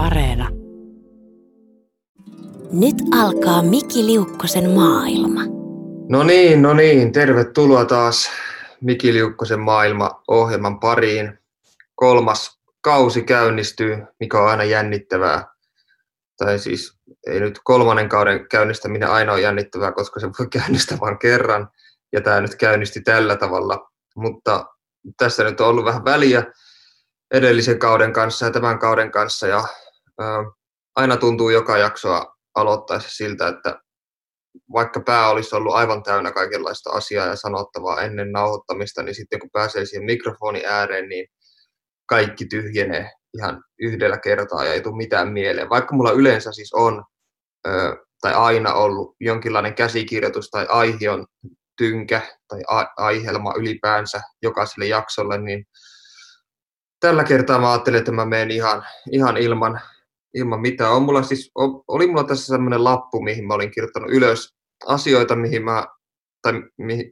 Areena. Nyt alkaa Miki Liukkosen maailma. No niin, no niin. Tervetuloa taas Miki Liukkosen maailma-ohjelman pariin. Kolmas kausi käynnistyy, mikä on aina jännittävää. Tai siis ei nyt kolmannen kauden käynnistäminen aina ole jännittävää, koska se voi käynnistää vain kerran. Ja tämä nyt käynnisti tällä tavalla. Mutta tässä nyt on ollut vähän väliä edellisen kauden kanssa ja tämän kauden kanssa. Ja aina tuntuu joka jaksoa aloittaessa siltä, että vaikka pää olisi ollut aivan täynnä kaikenlaista asiaa ja sanottavaa ennen nauhoittamista, niin sitten kun pääsee siihen mikrofonin ääreen, niin kaikki tyhjenee ihan yhdellä kertaa ja ei tule mitään mieleen. Vaikka mulla yleensä siis on tai aina ollut jonkinlainen käsikirjoitus tai aihion tynkä tai aihelma ylipäänsä jokaiselle jaksolle, niin tällä kertaa mä ajattelin, että mä menen ihan, ihan ilman, ilman mitään. On mulla siis, oli mulla tässä sellainen lappu, mihin mä olin kirjoittanut ylös asioita, mihin mä, tai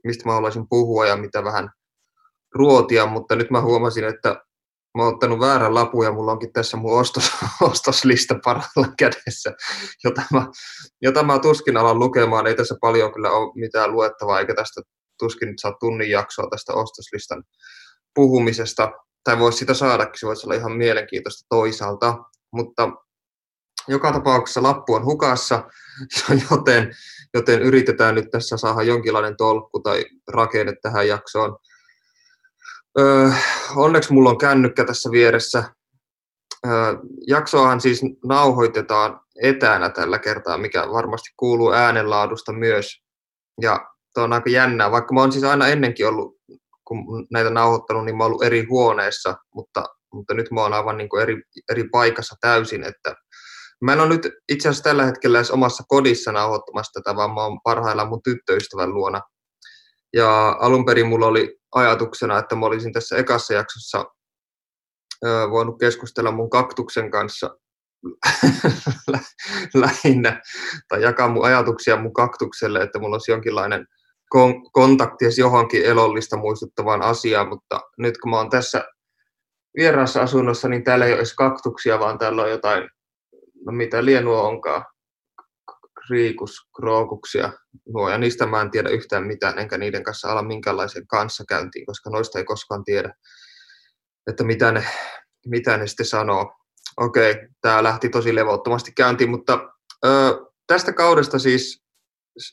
mistä mä haluaisin puhua ja mitä vähän ruotia, mutta nyt mä huomasin, että mä oon ottanut väärän lapun ja mulla onkin tässä mun ostos, ostoslista parhaalla kädessä, jota mä, jota mä tuskin alan lukemaan. Ei tässä paljon kyllä ole mitään luettavaa, eikä tästä tuskin nyt saa tunnin jaksoa tästä ostoslistan puhumisesta. Tai voisi sitä saadakin, se voisi olla ihan mielenkiintoista toisaalta. Mutta joka tapauksessa lappu on hukassa, joten, joten yritetään nyt tässä saada jonkinlainen tolkku tai rakenne tähän jaksoon. Öö, onneksi mulla on kännykkä tässä vieressä. Öö, jaksoahan siis nauhoitetaan etänä tällä kertaa, mikä varmasti kuuluu äänenlaadusta myös. Ja tuo on aika jännää, vaikka mä oon siis aina ennenkin ollut, kun näitä nauhoittanut, niin mä oon ollut eri huoneessa, mutta, mutta nyt mä oon aivan niin kuin eri, eri paikassa täysin, että Mä en ole nyt itse asiassa tällä hetkellä edes omassa kodissa nauhoittamassa tätä, vaan mä oon parhaillaan mun tyttöystävän luona. Ja alun perin mulla oli ajatuksena, että mä olisin tässä ekassa jaksossa voinut keskustella mun kaktuksen kanssa lähinnä, tai jakaa mun ajatuksia mun kaktukselle, että mulla olisi jonkinlainen kon- kontakti johonkin elollista muistuttavaan asiaan, mutta nyt kun mä oon tässä vieraassa asunnossa, niin täällä ei ole edes kaktuksia, vaan täällä on jotain, no mitä lienua onkaan, kriikus, krookuksia, nuo, ja niistä mä en tiedä yhtään mitään, enkä niiden kanssa ala minkäänlaisen kanssakäyntiin, koska noista ei koskaan tiedä, että mitä ne, mitä ne sitten sanoo. Okei, tämä lähti tosi levottomasti käyntiin, mutta ö, tästä kaudesta siis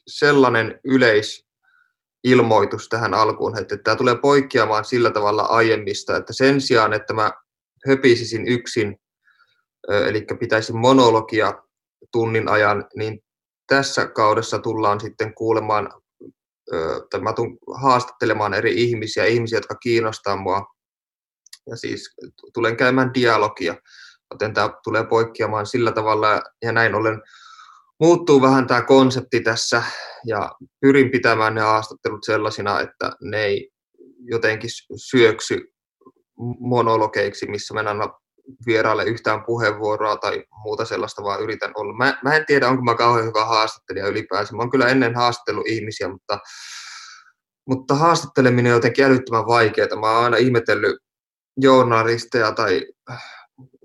sellainen yleisilmoitus tähän alkuun, että tämä tulee poikkeamaan sillä tavalla aiemmista, että sen sijaan, että mä höpisisin yksin, eli pitäisi monologia tunnin ajan, niin tässä kaudessa tullaan sitten kuulemaan, tai mä tulen haastattelemaan eri ihmisiä, ihmisiä, jotka kiinnostaa mua. Ja siis tulen käymään dialogia, joten tämä tulee poikkeamaan sillä tavalla, ja näin ollen muuttuu vähän tämä konsepti tässä, ja pyrin pitämään ne haastattelut sellaisina, että ne ei jotenkin syöksy monologeiksi, missä anna vieraalle yhtään puheenvuoroa tai muuta sellaista, vaan yritän olla. Mä, mä en tiedä, onko mä kauhean hyvä haastattelija ylipäänsä. Mä oon kyllä ennen haastattellut ihmisiä, mutta, mutta haastatteleminen on jotenkin älyttömän vaikeaa. Mä oon aina ihmetellyt journalisteja tai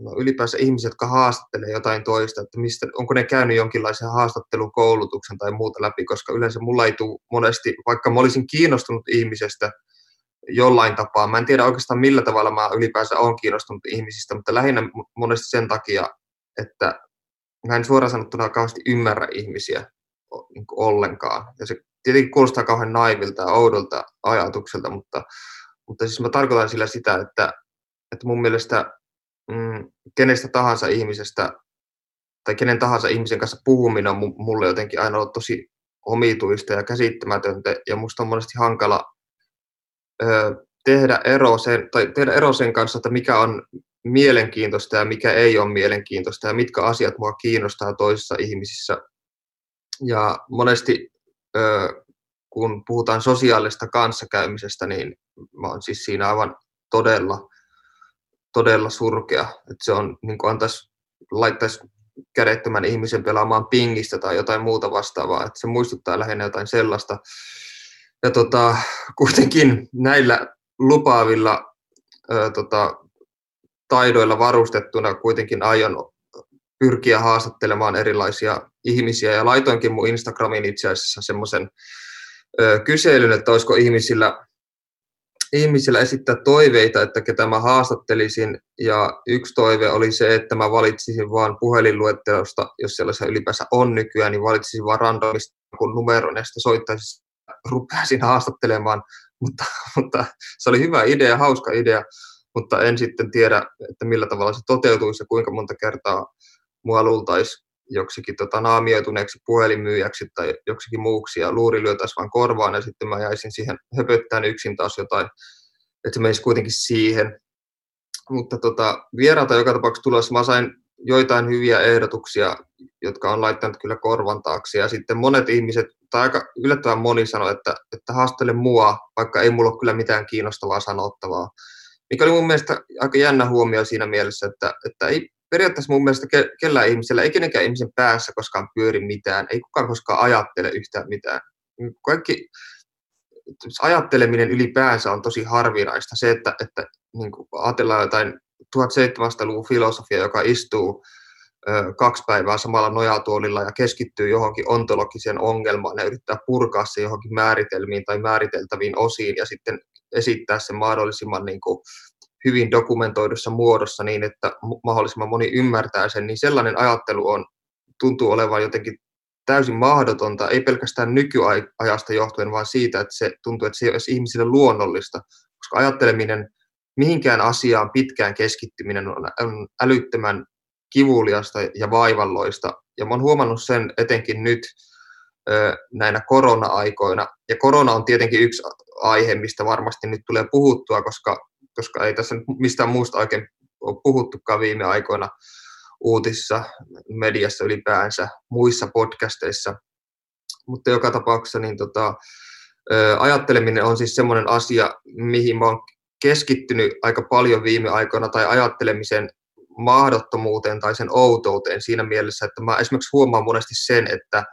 no, ylipäänsä ihmisiä, jotka haastattelee jotain toista, että mistä, onko ne käynyt jonkinlaisen haastattelukoulutuksen tai muuta läpi, koska yleensä mulla ei tule monesti, vaikka mä olisin kiinnostunut ihmisestä, jollain tapaa. Mä en tiedä oikeastaan millä tavalla mä ylipäänsä olen kiinnostunut ihmisistä, mutta lähinnä monesti sen takia, että mä en suoraan sanottuna kauheasti ymmärrä ihmisiä niin ollenkaan. Ja se tietenkin kuulostaa kauhean naivilta ja oudolta ajatukselta, mutta, mutta siis mä tarkoitan sillä sitä, että, että mun mielestä mm, kenestä tahansa ihmisestä tai kenen tahansa ihmisen kanssa puhuminen on mulle jotenkin aina ollut tosi omituista ja käsittämätöntä ja musta on monesti hankala tehdä ero sen, tai tehdä ero sen kanssa, että mikä on mielenkiintoista ja mikä ei ole mielenkiintoista ja mitkä asiat mua kiinnostaa toisissa ihmisissä. Ja monesti kun puhutaan sosiaalista kanssakäymisestä, niin mä oon siis siinä aivan todella, todella surkea. Että se on, niin kuin antaisi, laittaisi kädettömän ihmisen pelaamaan pingistä tai jotain muuta vastaavaa. Että se muistuttaa lähinnä jotain sellaista ja tota, kuitenkin näillä lupaavilla ö, tota, taidoilla varustettuna kuitenkin aion pyrkiä haastattelemaan erilaisia ihmisiä ja laitoinkin mun Instagramiin itse asiassa semmoisen kyselyn, että olisiko ihmisillä, ihmisillä esittää toiveita, että ketä mä haastattelisin. Ja yksi toive oli se, että mä valitsisin vaan puhelinluettelosta, jos sellaisia ylipäänsä on nykyään, niin valitsisin vaan randomista kun numeron ja sitten soittaisin, rupeaisin haastattelemaan. Mutta, mutta se oli hyvä idea, hauska idea, mutta en sitten tiedä, että millä tavalla se toteutuisi ja kuinka monta kertaa mua luultaisi joksikin tota, naamioituneeksi puhelinmyyjäksi tai joksikin muuksi ja luuri lyötäisi vaan korvaan ja sitten mä jäisin siihen höpöttämään yksin taas jotain, että se menisi kuitenkin siihen. Mutta tota, vieraata joka tapauksessa tulossa mä sain joitain hyviä ehdotuksia, jotka on laittanut kyllä korvan taakse ja sitten monet ihmiset, tai aika yllättävän moni sanoi, että, että haastele mua, vaikka ei mulla ole kyllä mitään kiinnostavaa sanottavaa. Mikä oli mun mielestä aika jännä huomio siinä mielessä, että, että ei periaatteessa mun mielestä ke, kellään ihmisellä, ei kenenkään ihmisen päässä koskaan pyöri mitään, ei kukaan koskaan ajattele yhtään mitään. Kaikki ajatteleminen ylipäänsä on tosi harvinaista. Se, että, että niin ajatellaan jotain 1700-luvun filosofia, joka istuu kaksi päivää samalla nojatuolilla ja keskittyy johonkin ontologiseen ongelmaan ja yrittää purkaa se johonkin määritelmiin tai määriteltäviin osiin ja sitten esittää sen mahdollisimman niin kuin, hyvin dokumentoidussa muodossa niin, että mahdollisimman moni ymmärtää sen, niin sellainen ajattelu on, tuntuu olevan jotenkin täysin mahdotonta, ei pelkästään nykyajasta johtuen, vaan siitä, että se tuntuu, että se ei olisi ihmisille luonnollista, koska ajatteleminen, mihinkään asiaan pitkään keskittyminen on älyttömän kivuliasta ja vaivalloista. Ja mä oon huomannut sen etenkin nyt näinä korona-aikoina. Ja korona on tietenkin yksi aihe, mistä varmasti nyt tulee puhuttua, koska koska ei tässä nyt mistään muusta oikein ole puhuttukaan viime aikoina uutisissa, mediassa ylipäänsä, muissa podcasteissa. Mutta joka tapauksessa niin tota, ajatteleminen on siis semmoinen asia, mihin mä oon keskittynyt aika paljon viime aikoina, tai ajattelemisen mahdottomuuteen tai sen outouteen siinä mielessä, että mä esimerkiksi huomaan monesti sen, että –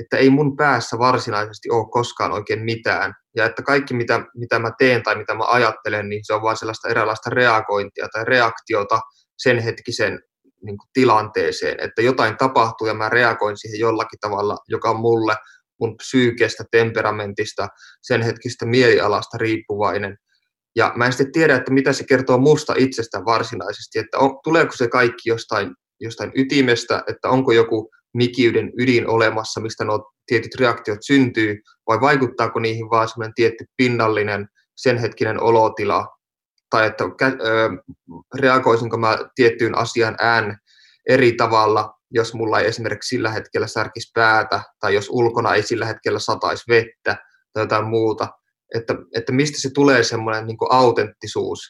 että ei mun päässä varsinaisesti ole koskaan oikein mitään. Ja että kaikki, mitä, mitä mä teen tai mitä mä ajattelen, niin se on vain sellaista eräänlaista reagointia tai reaktiota sen hetkisen niin kuin, tilanteeseen. Että jotain tapahtuu ja mä reagoin siihen jollakin tavalla, joka on mulle mun psyykestä, temperamentista, sen hetkistä mielialasta riippuvainen. Ja mä en sitten tiedä, että mitä se kertoo musta itsestä varsinaisesti, että on, tuleeko se kaikki jostain, jostain ytimestä, että onko joku mikiyden ydin olemassa, mistä nuo tietyt reaktiot syntyy, vai vaikuttaako niihin vaan semmoinen tietty pinnallinen sen hetkinen olotila, tai että ö, reagoisinko mä tiettyyn asian ään eri tavalla, jos mulla ei esimerkiksi sillä hetkellä särkisi päätä, tai jos ulkona ei sillä hetkellä sataisi vettä, tai jotain muuta, että, että mistä se tulee semmoinen niin autenttisuus.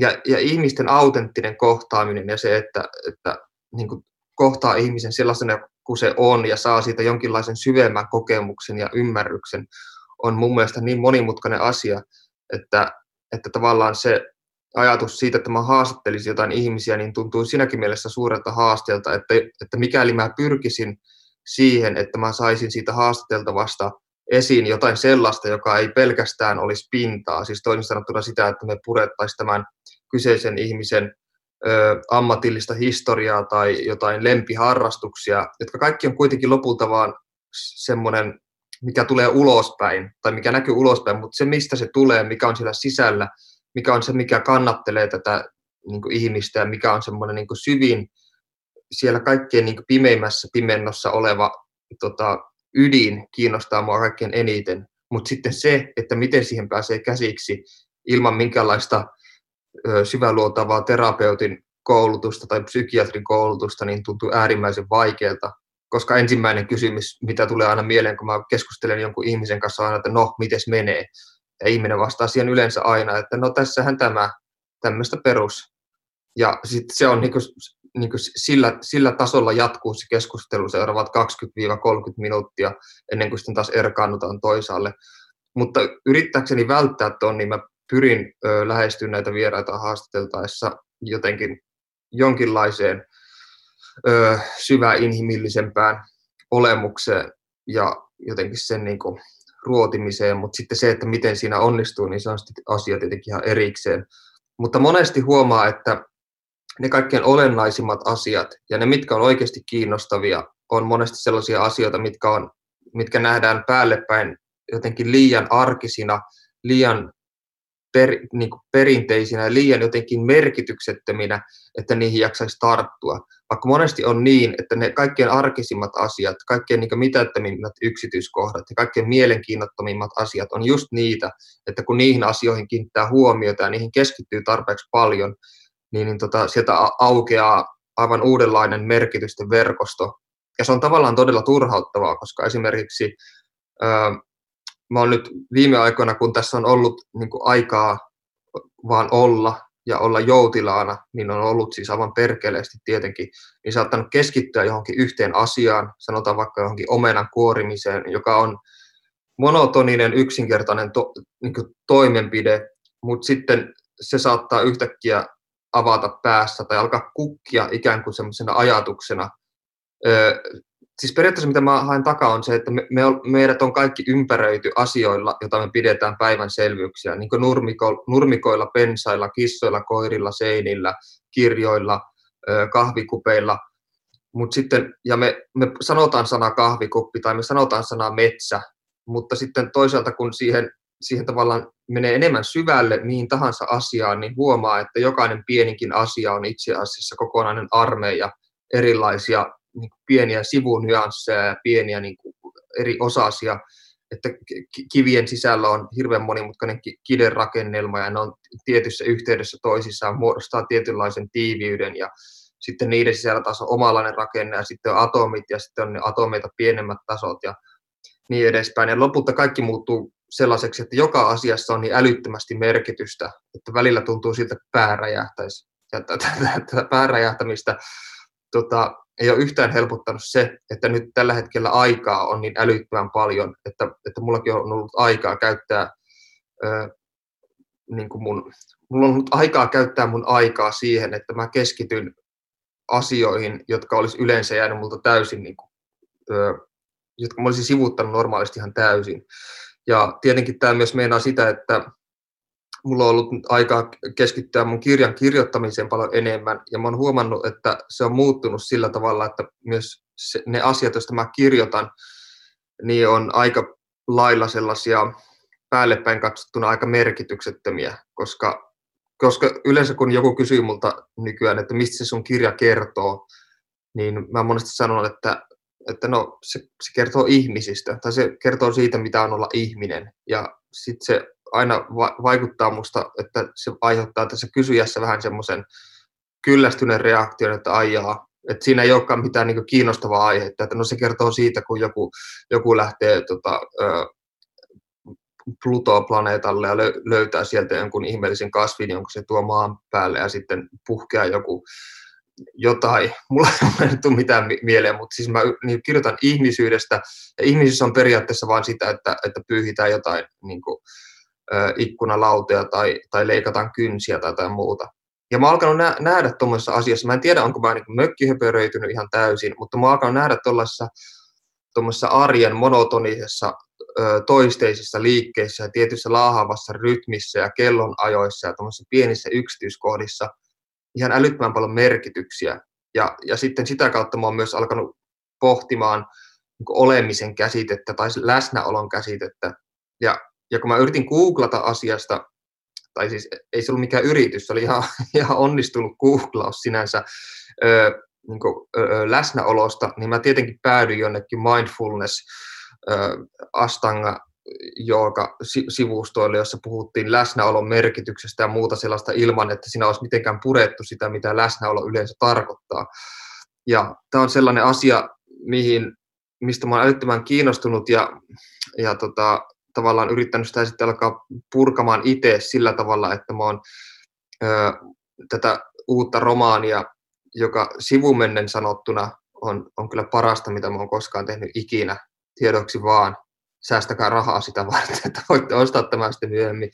Ja, ja ihmisten autenttinen kohtaaminen ja se, että, että niin kuin kohtaa ihmisen sellaisena kuin se on ja saa siitä jonkinlaisen syvemmän kokemuksen ja ymmärryksen, on mun mielestä niin monimutkainen asia, että, että tavallaan se ajatus siitä, että mä haastattelisin jotain ihmisiä, niin tuntuu siinäkin mielessä suurelta haasteelta, että, että mikäli mä pyrkisin siihen, että mä saisin siitä haastateltavasta esiin jotain sellaista, joka ei pelkästään olisi pintaa, siis toisin sanottuna sitä, että me purettaisiin tämän kyseisen ihmisen ö, ammatillista historiaa tai jotain lempiharrastuksia, jotka kaikki on kuitenkin lopulta vaan semmoinen, mikä tulee ulospäin tai mikä näkyy ulospäin, mutta se mistä se tulee, mikä on siellä sisällä, mikä on se, mikä kannattelee tätä niin kuin ihmistä ja mikä on semmoinen niin kuin syvin siellä kaikkein niin kuin pimeimmässä pimennossa oleva tota, ydin kiinnostaa mua kaikkein eniten. Mutta sitten se, että miten siihen pääsee käsiksi ilman minkäänlaista syväluotavaa terapeutin koulutusta tai psykiatrin koulutusta, niin tuntuu äärimmäisen vaikealta, koska ensimmäinen kysymys, mitä tulee aina mieleen, kun mä keskustelen jonkun ihmisen kanssa, aina, että no, miten menee? Ja ihminen vastaa siihen yleensä aina, että no tässähän tämä, tämmöistä perus. Ja sitten se on niin kuin, niin kuin sillä, sillä tasolla jatkuu se keskustelu seuraavat 20-30 minuuttia, ennen kuin sitten taas erkaannutaan toisaalle. Mutta yrittääkseni välttää tuon, niin mä pyrin ö, lähestyä näitä vieraita haastateltaessa jotenkin jonkinlaiseen ö, syvää inhimillisempään olemukseen ja jotenkin sen niin kuin, ruotimiseen, mutta sitten se, että miten siinä onnistuu, niin se on sitten asia tietenkin ihan erikseen. Mutta monesti huomaa, että ne kaikkein olennaisimmat asiat ja ne, mitkä on oikeasti kiinnostavia, on monesti sellaisia asioita, mitkä, on, mitkä nähdään päällepäin jotenkin liian arkisina, liian per, niin kuin perinteisinä ja liian jotenkin merkityksettöminä, että niihin jaksaisi tarttua. Vaikka monesti on niin, että ne kaikkein arkisimmat asiat, kaikkein niin mitättömimmät yksityiskohdat ja kaikkein mielenkiinnottomimmat asiat on just niitä, että kun niihin asioihin kiinnittää huomiota ja niihin keskittyy tarpeeksi paljon, niin, niin tota, sieltä aukeaa aivan uudenlainen merkitysten verkosto. Ja se on tavallaan todella turhauttavaa, koska esimerkiksi mä oon nyt viime aikoina, kun tässä on ollut niin kuin aikaa vaan olla ja olla joutilaana, niin on ollut siis aivan perkeleesti tietenkin, niin saattanut keskittyä johonkin yhteen asiaan, sanotaan vaikka johonkin omenan kuorimiseen, joka on monotoninen, yksinkertainen to, niin toimenpide, mutta sitten se saattaa yhtäkkiä avata päässä tai alkaa kukkia ikään kuin semmoisena ajatuksena siis periaatteessa mitä mä haen takaa on se, että me, me, meidät on kaikki ympäröity asioilla, joita me pidetään päivän selvyyksiä, niin kuin nurmiko, nurmikoilla, pensailla, kissoilla, koirilla, seinillä, kirjoilla, kahvikupeilla. Mut sitten, ja me, me sanotaan sana kahvikuppi tai me sanotaan sana metsä, mutta sitten toisaalta kun siihen, siihen tavallaan menee enemmän syvälle mihin tahansa asiaan, niin huomaa, että jokainen pieninkin asia on itse asiassa kokonainen armeija erilaisia niin kuin pieniä sivunyansseja ja pieniä niin kuin eri osasia, että kivien sisällä on hirveän monimutkainen kiderakennelma ja ne on tietyssä yhteydessä toisissaan, muodostaa tietynlaisen tiiviyden ja sitten niiden sisällä taas on omalainen rakenne ja sitten on atomit ja sitten on ne atomeita pienemmät tasot ja niin edespäin. Ja lopulta kaikki muuttuu sellaiseksi, että joka asiassa on niin älyttömästi merkitystä, että välillä tuntuu siltä, että pää. Ja tätä pääräjähtämistä tota, ei ole yhtään helpottanut se, että nyt tällä hetkellä aikaa on niin älyttömän paljon, että, että mullakin on ollut aikaa käyttää ö, niin kuin mun, mulla on ollut aikaa käyttää mun aikaa siihen, että mä keskityn asioihin, jotka olisi yleensä jäänyt multa täysin, niin kuin, ö, jotka mä olisin sivuttanut normaalisti ihan täysin. Ja tietenkin tämä myös meinaa sitä, että mulla on ollut aikaa keskittyä mun kirjan kirjoittamiseen paljon enemmän, ja mä oon huomannut, että se on muuttunut sillä tavalla, että myös se, ne asiat, joista mä kirjoitan, niin on aika lailla sellaisia päällepäin katsottuna aika merkityksettömiä, koska, koska yleensä kun joku kysyy multa nykyään, että mistä se sun kirja kertoo, niin mä monesti sanon, että, että no, se, se kertoo ihmisistä, tai se kertoo siitä, mitä on olla ihminen, ja sitten se aina va- vaikuttaa musta, että se aiheuttaa tässä kysyjässä vähän semmoisen kyllästyneen reaktion, että aijaa, että siinä ei olekaan mitään niin kiinnostavaa aihetta, että no se kertoo siitä, kun joku, joku lähtee tota, Pluto-planeetalle ja löytää sieltä jonkun ihmeellisen kasvin, jonka se tuo maan päälle ja sitten puhkeaa joku jotain. Mulla ei tule mitään mieleen, mutta siis mä niin kirjoitan ihmisyydestä ja ihmisissä on periaatteessa vain sitä, että, että pyyhitään jotain niin kuin, ikkunalauteja tai, tai leikataan kynsiä tai jotain muuta. Ja mä oon alkanut nä- nähdä tuommoisessa asiassa, mä en tiedä onko mä niin mökkihöpöröitynyt ihan täysin, mutta mä oon alkanut nähdä tuollaisessa arjen monotonisessa toisteisissa liikkeissä ja tietyssä laahaavassa rytmissä ja kellonajoissa ja tuommoisissa pienissä yksityiskohdissa ihan älyttömän paljon merkityksiä. Ja, ja sitten sitä kautta mä oon myös alkanut pohtimaan niin olemisen käsitettä tai läsnäolon käsitettä. Ja ja kun mä yritin googlata asiasta, tai siis ei se ollut mikään yritys, se oli ihan, ihan onnistunut googlaus sinänsä ö, niin kuin, ö, läsnäolosta, niin mä tietenkin päädyin jonnekin mindfulness Astanga joka sivustoille, jossa puhuttiin läsnäolon merkityksestä ja muuta sellaista ilman, että siinä olisi mitenkään purettu sitä, mitä läsnäolo yleensä tarkoittaa. Ja tämä on sellainen asia, mihin, mistä olen älyttömän kiinnostunut ja, ja tota, tavallaan yrittänyt sitä sitten alkaa purkamaan itse sillä tavalla, että mä oon ö, tätä uutta romaania, joka sivumennen sanottuna on, on kyllä parasta, mitä mä oon koskaan tehnyt ikinä, tiedoksi vaan. Säästäkää rahaa sitä varten, että voitte ostaa tämän sitten myöhemmin.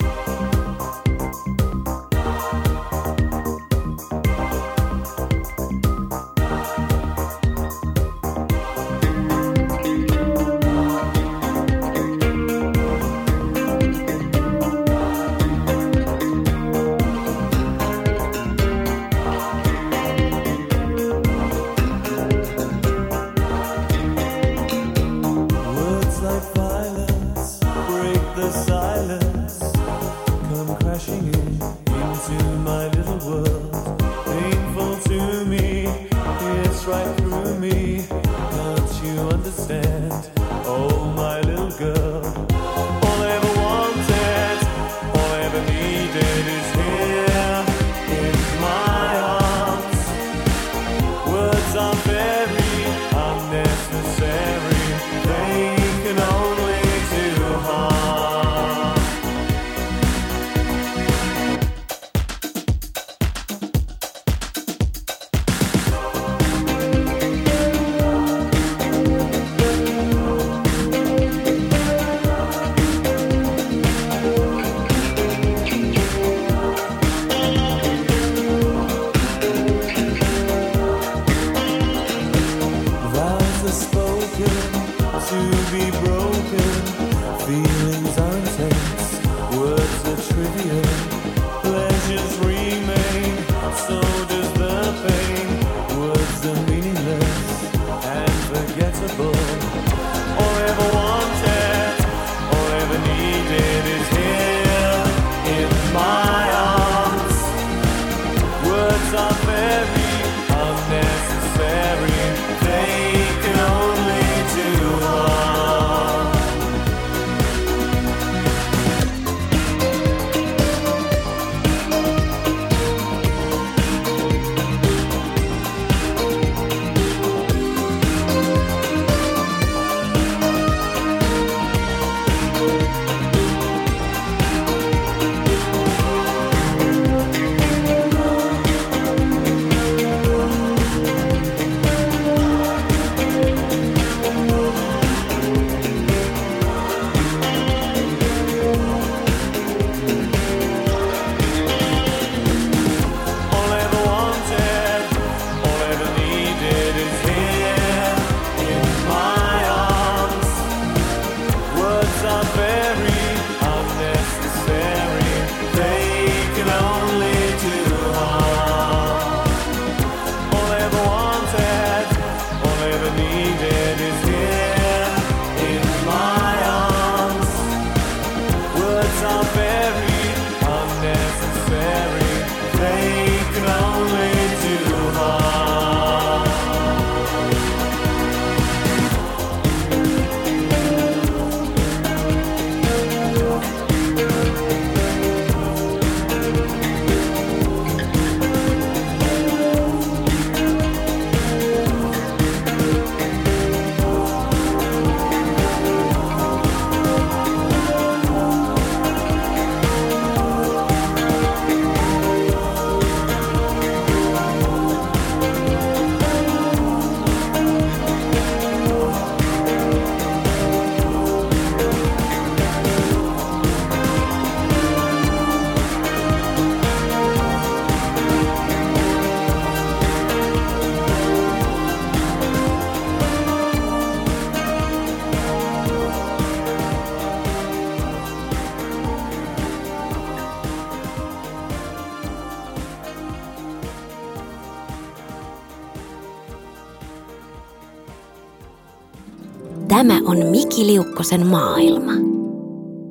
Miki Liukkosen maailma.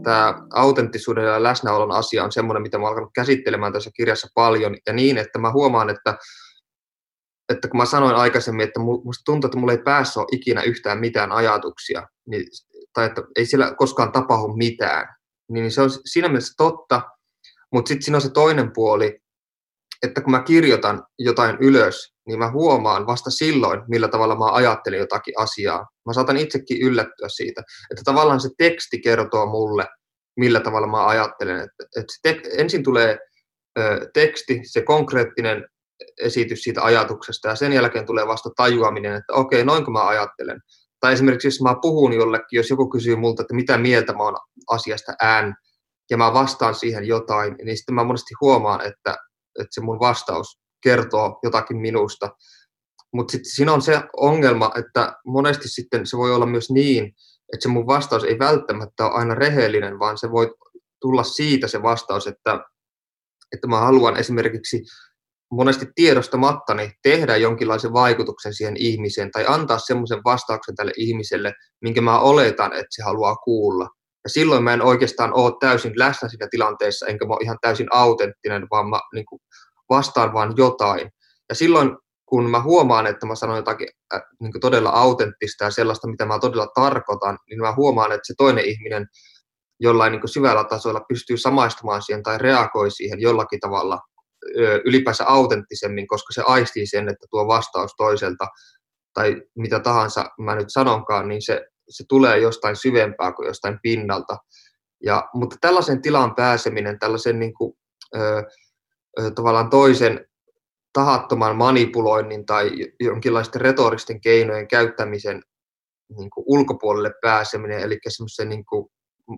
Tämä autenttisuuden ja läsnäolon asia on semmoinen, mitä mä alkanut käsittelemään tässä kirjassa paljon. Ja niin, että mä huomaan, että, että kun mä sanoin aikaisemmin, että musta tuntuu, että mulla ei päässä ole ikinä yhtään mitään ajatuksia, niin, tai että ei siellä koskaan tapahdu mitään, niin se on siinä mielessä totta, mutta sitten siinä on se toinen puoli, että kun mä kirjoitan jotain ylös, niin mä huomaan vasta silloin, millä tavalla mä ajattelen jotakin asiaa. Mä saatan itsekin yllättyä siitä, että tavallaan se teksti kertoo mulle, millä tavalla mä ajattelen. Että, että te, ensin tulee ö, teksti, se konkreettinen esitys siitä ajatuksesta, ja sen jälkeen tulee vasta tajuaminen, että okei, noinko mä ajattelen. Tai esimerkiksi jos mä puhun jollekin, jos joku kysyy multa, että mitä mieltä mä oon asiasta ään, ja mä vastaan siihen jotain, niin sitten mä monesti huomaan, että, että se mun vastaus kertoo jotakin minusta. Mutta sitten siinä on se ongelma, että monesti sitten se voi olla myös niin, että se mun vastaus ei välttämättä ole aina rehellinen, vaan se voi tulla siitä se vastaus, että, että mä haluan esimerkiksi monesti tiedostamattani tehdä jonkinlaisen vaikutuksen siihen ihmiseen tai antaa semmoisen vastauksen tälle ihmiselle, minkä mä oletan, että se haluaa kuulla. Ja silloin mä en oikeastaan ole täysin läsnä siinä tilanteessa, enkä mä ole ihan täysin autenttinen, vaan mä niin kuin vastaan vaan jotain. Ja silloin, kun mä huomaan, että mä sanon jotakin äh, niin todella autenttista ja sellaista, mitä mä todella tarkoitan, niin mä huomaan, että se toinen ihminen jollain niin syvällä tasolla pystyy samaistumaan siihen tai reagoi siihen jollakin tavalla ylipäänsä autenttisemmin, koska se aistii sen, että tuo vastaus toiselta tai mitä tahansa mä nyt sanonkaan, niin se, se tulee jostain syvempää kuin jostain pinnalta. Ja, mutta tällaisen tilaan pääseminen, tällaisen niin kuin, ö, ö, tavallaan toisen tahattoman manipuloinnin tai jonkinlaisten retoristen keinojen käyttämisen niin kuin ulkopuolelle pääseminen, eli semmoisen niin kuin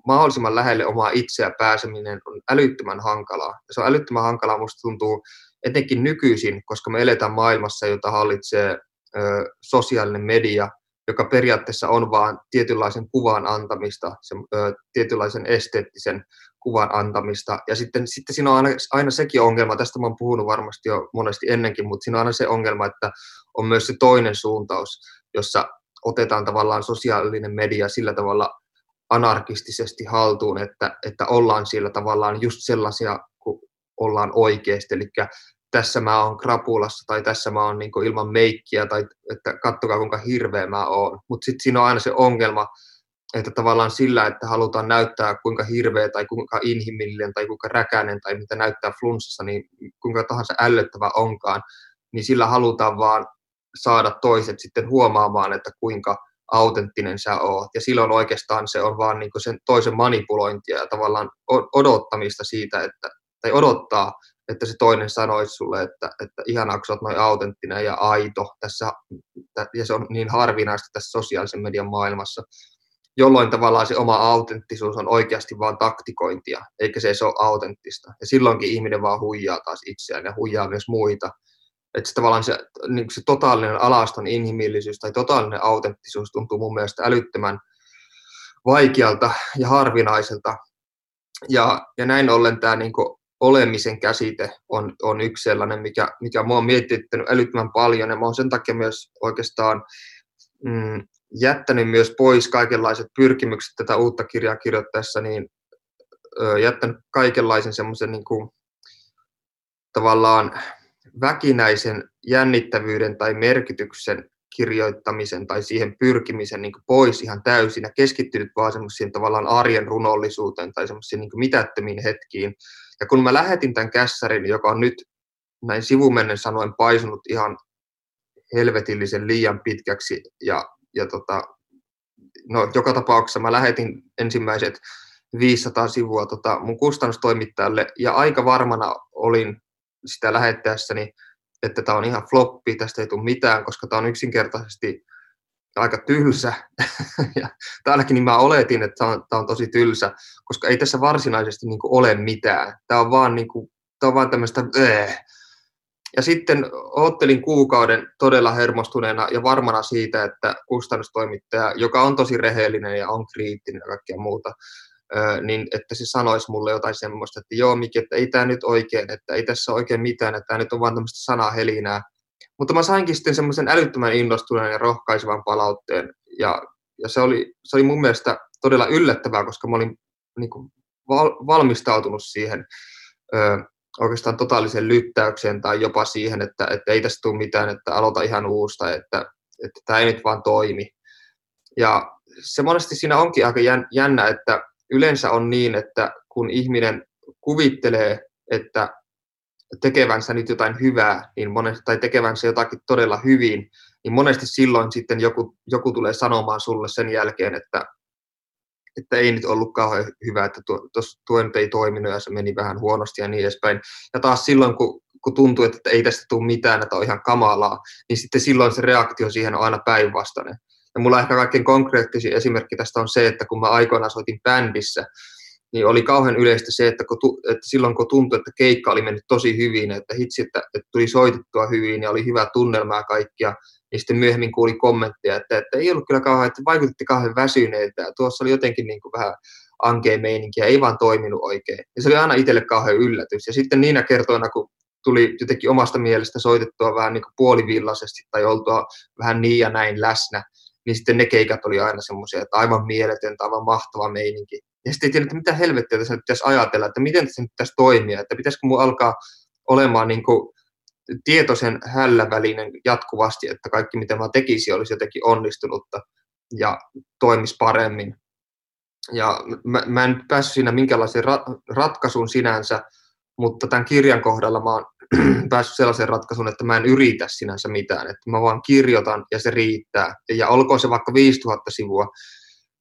mahdollisimman lähelle omaa itseä pääseminen on älyttömän hankalaa. Ja se on älyttömän hankalaa, musta tuntuu etenkin nykyisin, koska me eletään maailmassa, jota hallitsee ö, sosiaalinen media, joka periaatteessa on vain tietynlaisen kuvan antamista, se, ö, tietynlaisen esteettisen kuvan antamista. Ja sitten, sitten siinä on aina, aina sekin ongelma, tästä mä oon puhunut varmasti jo monesti ennenkin, mutta siinä on aina se ongelma, että on myös se toinen suuntaus, jossa otetaan tavallaan sosiaalinen media sillä tavalla anarkistisesti haltuun, että, että ollaan siellä tavallaan just sellaisia kuin ollaan oikeasti. Eli tässä mä oon krapulassa tai tässä mä oon niin ilman meikkiä tai että kattokaa kuinka hirveä mä oon. Mutta sitten siinä on aina se ongelma, että tavallaan sillä, että halutaan näyttää kuinka hirveä tai kuinka inhimillinen tai kuinka räkäinen tai mitä näyttää flunssassa, niin kuinka tahansa ällöttävä onkaan, niin sillä halutaan vaan saada toiset sitten huomaamaan, että kuinka autenttinen sä oot. Ja silloin oikeastaan se on vaan niin sen toisen manipulointia ja tavallaan odottamista siitä, että, tai odottaa, että se toinen sanoisi sulle, että, että ihanaa, kun sä oot noin autenttinen ja aito tässä, ja se on niin harvinaista tässä sosiaalisen median maailmassa, jolloin tavallaan se oma autenttisuus on oikeasti vain taktikointia, eikä se, ole autenttista. Ja silloinkin ihminen vaan huijaa taas itseään ja huijaa myös muita että se tavallaan se, niin se totaalinen alaston inhimillisyys tai totaalinen autenttisuus tuntuu mun mielestä älyttömän vaikealta ja harvinaiselta. Ja, ja näin ollen tämä niin olemisen käsite on, on yksi sellainen, mikä, mikä mua on mietittänyt älyttömän paljon. Ja mä oon sen takia myös oikeastaan mm, jättänyt myös pois kaikenlaiset pyrkimykset tätä uutta kirjaa kirjoittaessa, niin ö, jättänyt kaikenlaisen semmoisen niin tavallaan väkinäisen jännittävyyden tai merkityksen kirjoittamisen tai siihen pyrkimisen niin pois ihan täysin ja keskittynyt vaan semmoisiin tavallaan arjen runollisuuteen tai semmoisiin niin mitättömiin hetkiin. Ja kun mä lähetin tämän kässärin, joka on nyt näin sivumennen sanoen paisunut ihan helvetillisen liian pitkäksi ja, ja tota, no, joka tapauksessa mä lähetin ensimmäiset 500 sivua tota, mun kustannustoimittajalle ja aika varmana olin sitä lähettäessäni, että tämä on ihan floppi, tästä ei tule mitään, koska tämä on yksinkertaisesti aika tylsä. ja täälläkin niin mä oletin, että tämä on, tämä on tosi tylsä, koska ei tässä varsinaisesti niin ole mitään. Tämä on vaan, niin kuin, tämä on vaan tämmöistä äh. Ja sitten ottelin kuukauden todella hermostuneena ja varmana siitä, että kustannustoimittaja, joka on tosi rehellinen ja on kriittinen ja kaikkea muuta, niin että se sanoisi mulle jotain semmoista, että joo Miki, että ei tämä nyt oikein, että ei tässä oikein mitään, että tämä nyt on vaan tämmöistä sanahelinää. Mutta mä sainkin sitten semmoisen älyttömän innostuneen ja rohkaisevan palautteen, ja, ja se, oli, se oli mun mielestä todella yllättävää, koska mä olin niin kuin, val, valmistautunut siihen ö, oikeastaan totaaliseen lyttäykseen tai jopa siihen, että, että ei tästä tule mitään, että aloita ihan uusta, että, että tämä ei nyt vaan toimi. Ja se monesti siinä onkin aika jännä, että yleensä on niin, että kun ihminen kuvittelee, että tekevänsä nyt jotain hyvää, niin monesti, tai tekevänsä jotakin todella hyvin, niin monesti silloin sitten joku, joku tulee sanomaan sulle sen jälkeen, että, että ei nyt ollut kauhean hyvä, että tuo, tuo nyt ei toiminut ja se meni vähän huonosti ja niin edespäin. Ja taas silloin, kun, kun tuntuu, että ei tästä tule mitään, että on ihan kamalaa, niin sitten silloin se reaktio siihen on aina päinvastainen. Ja mulla ehkä kaikkein konkreettisin esimerkki tästä on se, että kun mä aikoinaan soitin bändissä, niin oli kauhean yleistä se, että, kun, että silloin kun tuntui, että keikka oli mennyt tosi hyvin, että hitsi, että, että tuli soitettua hyvin ja oli hyvä tunnelma ja kaikkia, niin sitten myöhemmin kuuli kommentteja, että, että ei ollut kyllä kauhean, että vaikutitte kauhean väsyneiltä ja tuossa oli jotenkin niin kuin vähän ankea meininkiä, ei vaan toiminut oikein. Ja se oli aina itselle kauhean yllätys. Ja sitten niinä kertoina, kun tuli jotenkin omasta mielestä soitettua vähän niin kuin puolivillaisesti tai oltua vähän niin ja näin läsnä, niin sitten ne keikat oli aina semmoisia, että aivan mieletöntä, aivan mahtava meininki. Ja sitten ei tiedä, että mitä helvettiä tässä nyt pitäisi ajatella, että miten tässä nyt pitäisi toimia, että pitäisikö mun alkaa olemaan niin kuin tietoisen hällä välinen jatkuvasti, että kaikki mitä mä tekisin olisi jotenkin onnistunutta ja toimisi paremmin. Ja mä, mä en päässyt siinä minkälaiseen ra- ratkaisuun sinänsä, mutta tämän kirjan kohdalla mä oon päässyt sellaiseen ratkaisuun, että mä en yritä sinänsä mitään, että mä vaan kirjoitan ja se riittää. Ja olkoon se vaikka 5000 sivua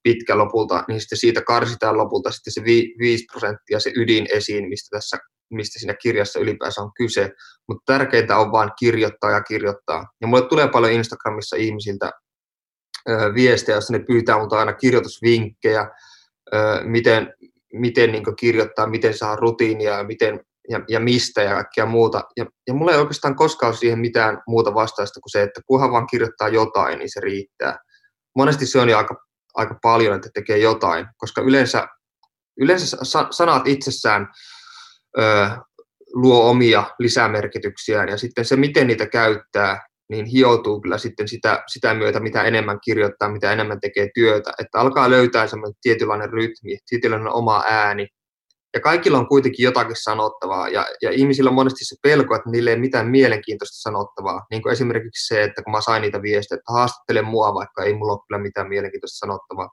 pitkä lopulta, niin sitten siitä karsitaan lopulta sitten se 5 prosenttia se ydin esiin, mistä tässä mistä siinä kirjassa ylipäänsä on kyse, mutta tärkeintä on vain kirjoittaa ja kirjoittaa. Ja mulle tulee paljon Instagramissa ihmisiltä viestejä, joissa ne pyytää multa aina kirjoitusvinkkejä, miten, miten niin kirjoittaa, miten saa rutiinia ja, miten, ja, ja mistä ja kaikkea muuta. Ja, ja mulla ei oikeastaan koskaan siihen mitään muuta vastaista kuin se, että kunhan vaan kirjoittaa jotain, niin se riittää. Monesti se on jo aika, aika paljon, että tekee jotain, koska yleensä, yleensä sanat itsessään ö, luo omia lisämerkityksiään ja sitten se, miten niitä käyttää, niin hioutuu kyllä sitten sitä, sitä myötä, mitä enemmän kirjoittaa, mitä enemmän tekee työtä, että alkaa löytää semmoinen tietynlainen rytmi, tietynlainen oma ääni, ja kaikilla on kuitenkin jotakin sanottavaa, ja, ja ihmisillä on monesti se pelko, että niille ei mitään mielenkiintoista sanottavaa, niin kuin esimerkiksi se, että kun mä sain niitä viestejä, että haastattele mua, vaikka ei mulla ole kyllä mitään mielenkiintoista sanottavaa,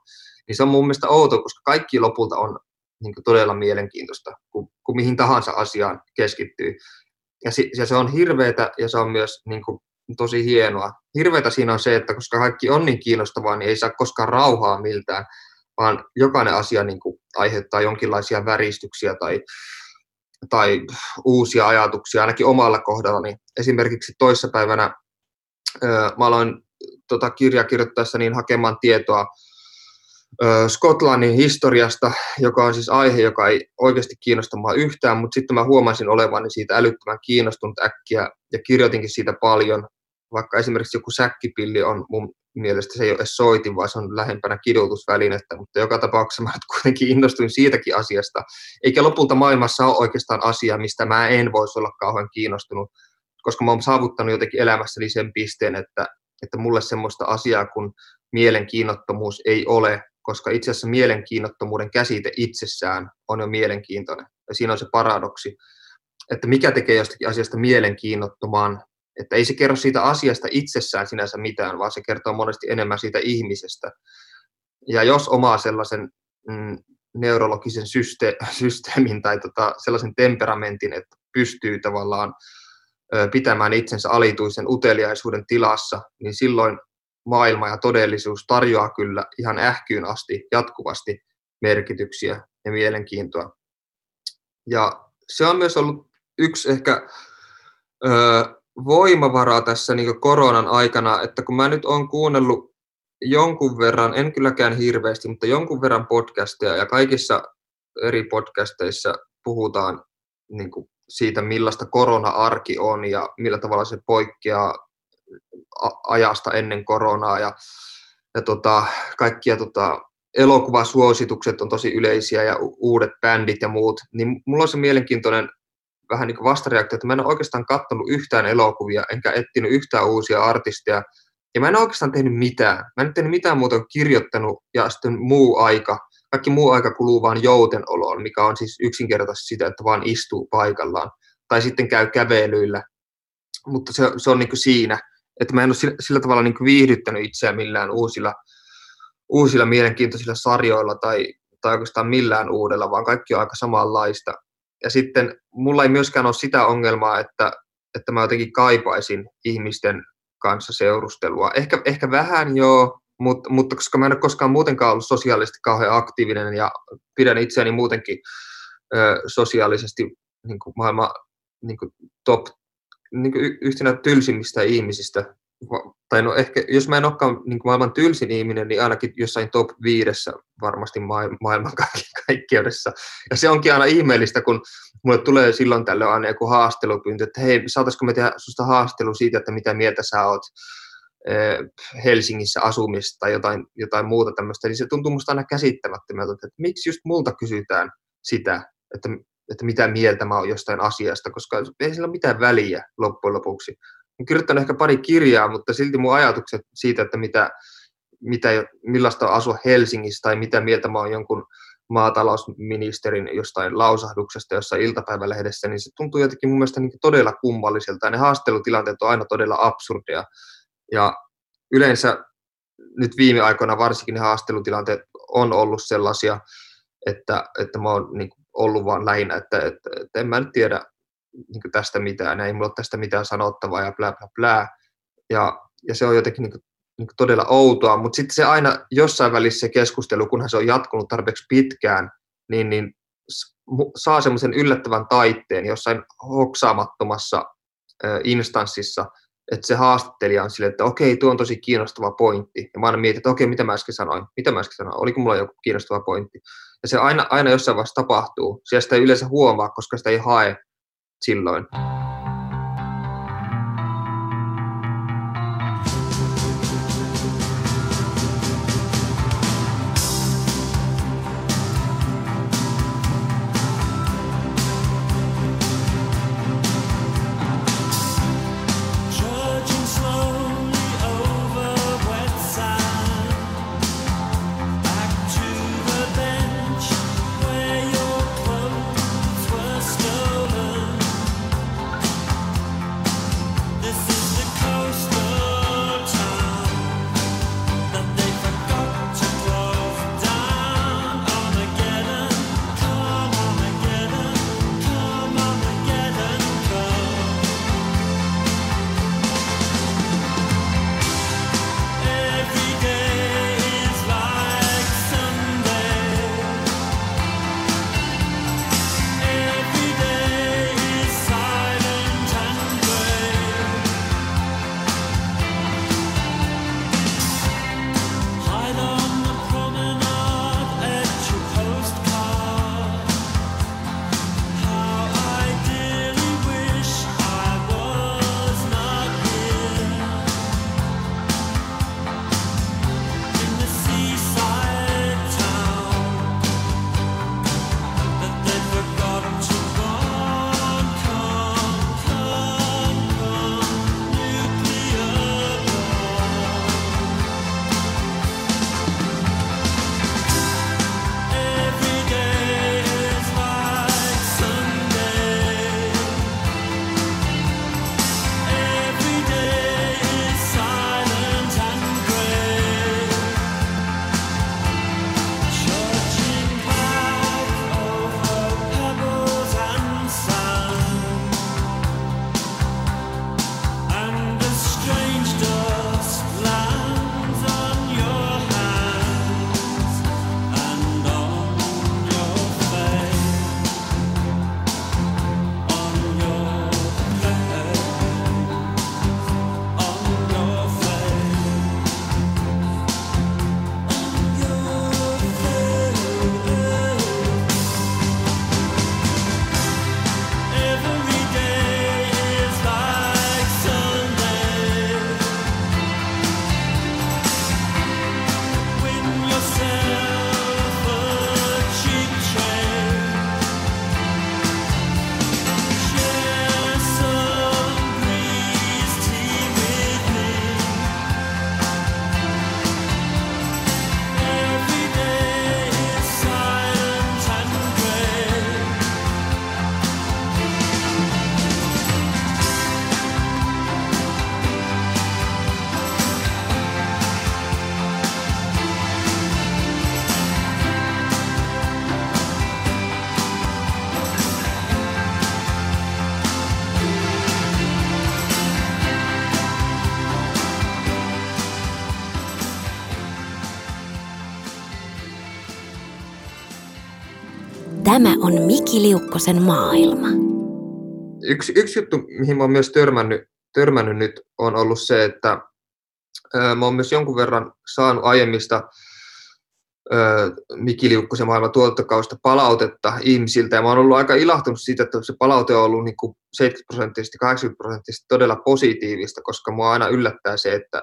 niin se on mun mielestä outo, koska kaikki lopulta on niin kuin todella mielenkiintoista, kun, kun mihin tahansa asiaan keskittyy. Ja, si, ja se on hirveätä ja se on myös niin kuin, tosi hienoa. Hirveätä siinä on se, että koska kaikki on niin kiinnostavaa, niin ei saa koskaan rauhaa miltään, vaan jokainen asia niin kuin, aiheuttaa jonkinlaisia väristyksiä tai, tai uusia ajatuksia, ainakin omalla kohdalla. Niin esimerkiksi toissapäivänä mä aloin tota kirjaa kirjoittaessa niin hakemaan tietoa Skotlannin historiasta, joka on siis aihe, joka ei oikeasti kiinnosta mua yhtään, mutta sitten mä huomasin olevani siitä älyttömän kiinnostunut äkkiä ja kirjoitinkin siitä paljon, vaikka esimerkiksi joku säkkipilli on mun mielestä se ei ole edes soitin, vaan se on lähempänä kidutusvälinettä, mutta joka tapauksessa mä kuitenkin innostuin siitäkin asiasta, eikä lopulta maailmassa ole oikeastaan asia, mistä mä en voisi olla kauhean kiinnostunut, koska mä oon saavuttanut jotenkin elämässäni sen pisteen, että, että mulle semmoista asiaa kuin mielenkiinnottomuus ei ole, koska itse asiassa mielenkiinnottomuuden käsite itsessään on jo mielenkiintoinen. Ja siinä on se paradoksi, että mikä tekee jostakin asiasta mielenkiinnottoman, että ei se kerro siitä asiasta itsessään sinänsä mitään, vaan se kertoo monesti enemmän siitä ihmisestä. Ja jos omaa sellaisen mm, neurologisen syste- systeemin tai tota, sellaisen temperamentin, että pystyy tavallaan ö, pitämään itsensä alituisen uteliaisuuden tilassa, niin silloin maailma ja todellisuus tarjoaa kyllä ihan ähkyyn asti jatkuvasti merkityksiä ja mielenkiintoa. Ja se on myös ollut yksi ehkä ö, voimavara tässä niin koronan aikana, että kun mä nyt olen kuunnellut jonkun verran, en kylläkään hirveästi, mutta jonkun verran podcasteja ja kaikissa eri podcasteissa puhutaan niin kuin siitä, millaista korona-arki on ja millä tavalla se poikkeaa ajasta ennen koronaa ja, ja tota, kaikkia tota, elokuvasuositukset on tosi yleisiä ja uudet bändit ja muut, niin mulla on se mielenkiintoinen vähän niin kuin vastareaktio, että mä en ole oikeastaan katsonut yhtään elokuvia, enkä etsinyt yhtään uusia artisteja, ja mä en oikeastaan tehnyt mitään. Mä en ole tehnyt mitään muuta kuin kirjoittanut, ja sitten muu aika, kaikki muu aika kuluu vaan joutenoloon, mikä on siis yksinkertaisesti sitä, että vaan istuu paikallaan, tai sitten käy kävelyillä. Mutta se, se on niin kuin siinä että mä en ole sillä, sillä tavalla niin viihdyttänyt itseä millään uusilla, uusilla mielenkiintoisilla sarjoilla tai, tai oikeastaan millään uudella, vaan kaikki on aika samanlaista. Ja sitten mulla ei myöskään ole sitä ongelmaa, että, että mä jotenkin kaipaisin ihmisten kanssa seurustelua. Ehkä, ehkä vähän joo, mutta, mutta koska mä en ole koskaan muutenkaan ollut sosiaalisesti kauhean aktiivinen ja pidän itseäni muutenkin ö, sosiaalisesti niin kuin maailman niin kuin top niin kuin yhtenä tylsimmistä ihmisistä, tai no ehkä, jos mä en olekaan niin maailman tylsin ihminen, niin ainakin jossain top viidessä varmasti maailman kaikkeudessa. Ja se onkin aina ihmeellistä, kun mulle tulee silloin tällöin aina joku haastelupyyntö, että hei, saataisiko me tehdä susta haastelu siitä, että mitä mieltä sä oot Helsingissä asumista tai jotain, jotain muuta tämmöistä, niin se tuntuu musta aina käsittämättömältä, että miksi just multa kysytään sitä, että että mitä mieltä mä oon jostain asiasta, koska ei sillä ole mitään väliä loppujen lopuksi. Olen kirjoittanut ehkä pari kirjaa, mutta silti mun ajatukset siitä, että mitä, mitä, millaista on asua Helsingissä tai mitä mieltä mä oon jonkun maatalousministerin jostain lausahduksesta jossain iltapäivälehdessä, niin se tuntuu jotenkin mun mielestä niin todella kummalliselta. Ja ne haastelutilanteet on aina todella absurdeja. Ja yleensä nyt viime aikoina varsinkin ne haastelutilanteet on ollut sellaisia, että, että mä oon niin ollut vaan lähinnä, että, että, että en mä nyt tiedä niin tästä mitään, ei mulla ole tästä mitään sanottavaa ja bla bla bla. Ja, ja se on jotenkin niin kuin, niin kuin todella outoa, mutta sitten se aina jossain välissä se keskustelu, kunhan se on jatkunut tarpeeksi pitkään, niin, niin saa semmoisen yllättävän taitteen jossain hoksaamattomassa instanssissa, että se haastattelija on silleen, että okei, tuo on tosi kiinnostava pointti. Ja mä aina mietin, että okei, mitä mä äsken sanoin, mitä mä äsken sanoin, oliko mulla joku kiinnostava pointti. Ja se aina, aina jossain vaiheessa tapahtuu. Siellä sitä ei yleensä huomaa, koska sitä ei hae silloin. On Miki Liukkosen maailma. Yksi, yksi juttu, mihin oon myös törmännyt, törmännyt nyt, on ollut se, että ää, mä myös jonkun verran saanut aiemmista Miki Liukkosen maailman tuotantokausta palautetta ihmisiltä, ja mä oon ollut aika ilahtunut siitä, että se palaute on ollut niin kuin 70 prosenttisesti, 80 prosenttisesti todella positiivista, koska mua aina yllättää se, että,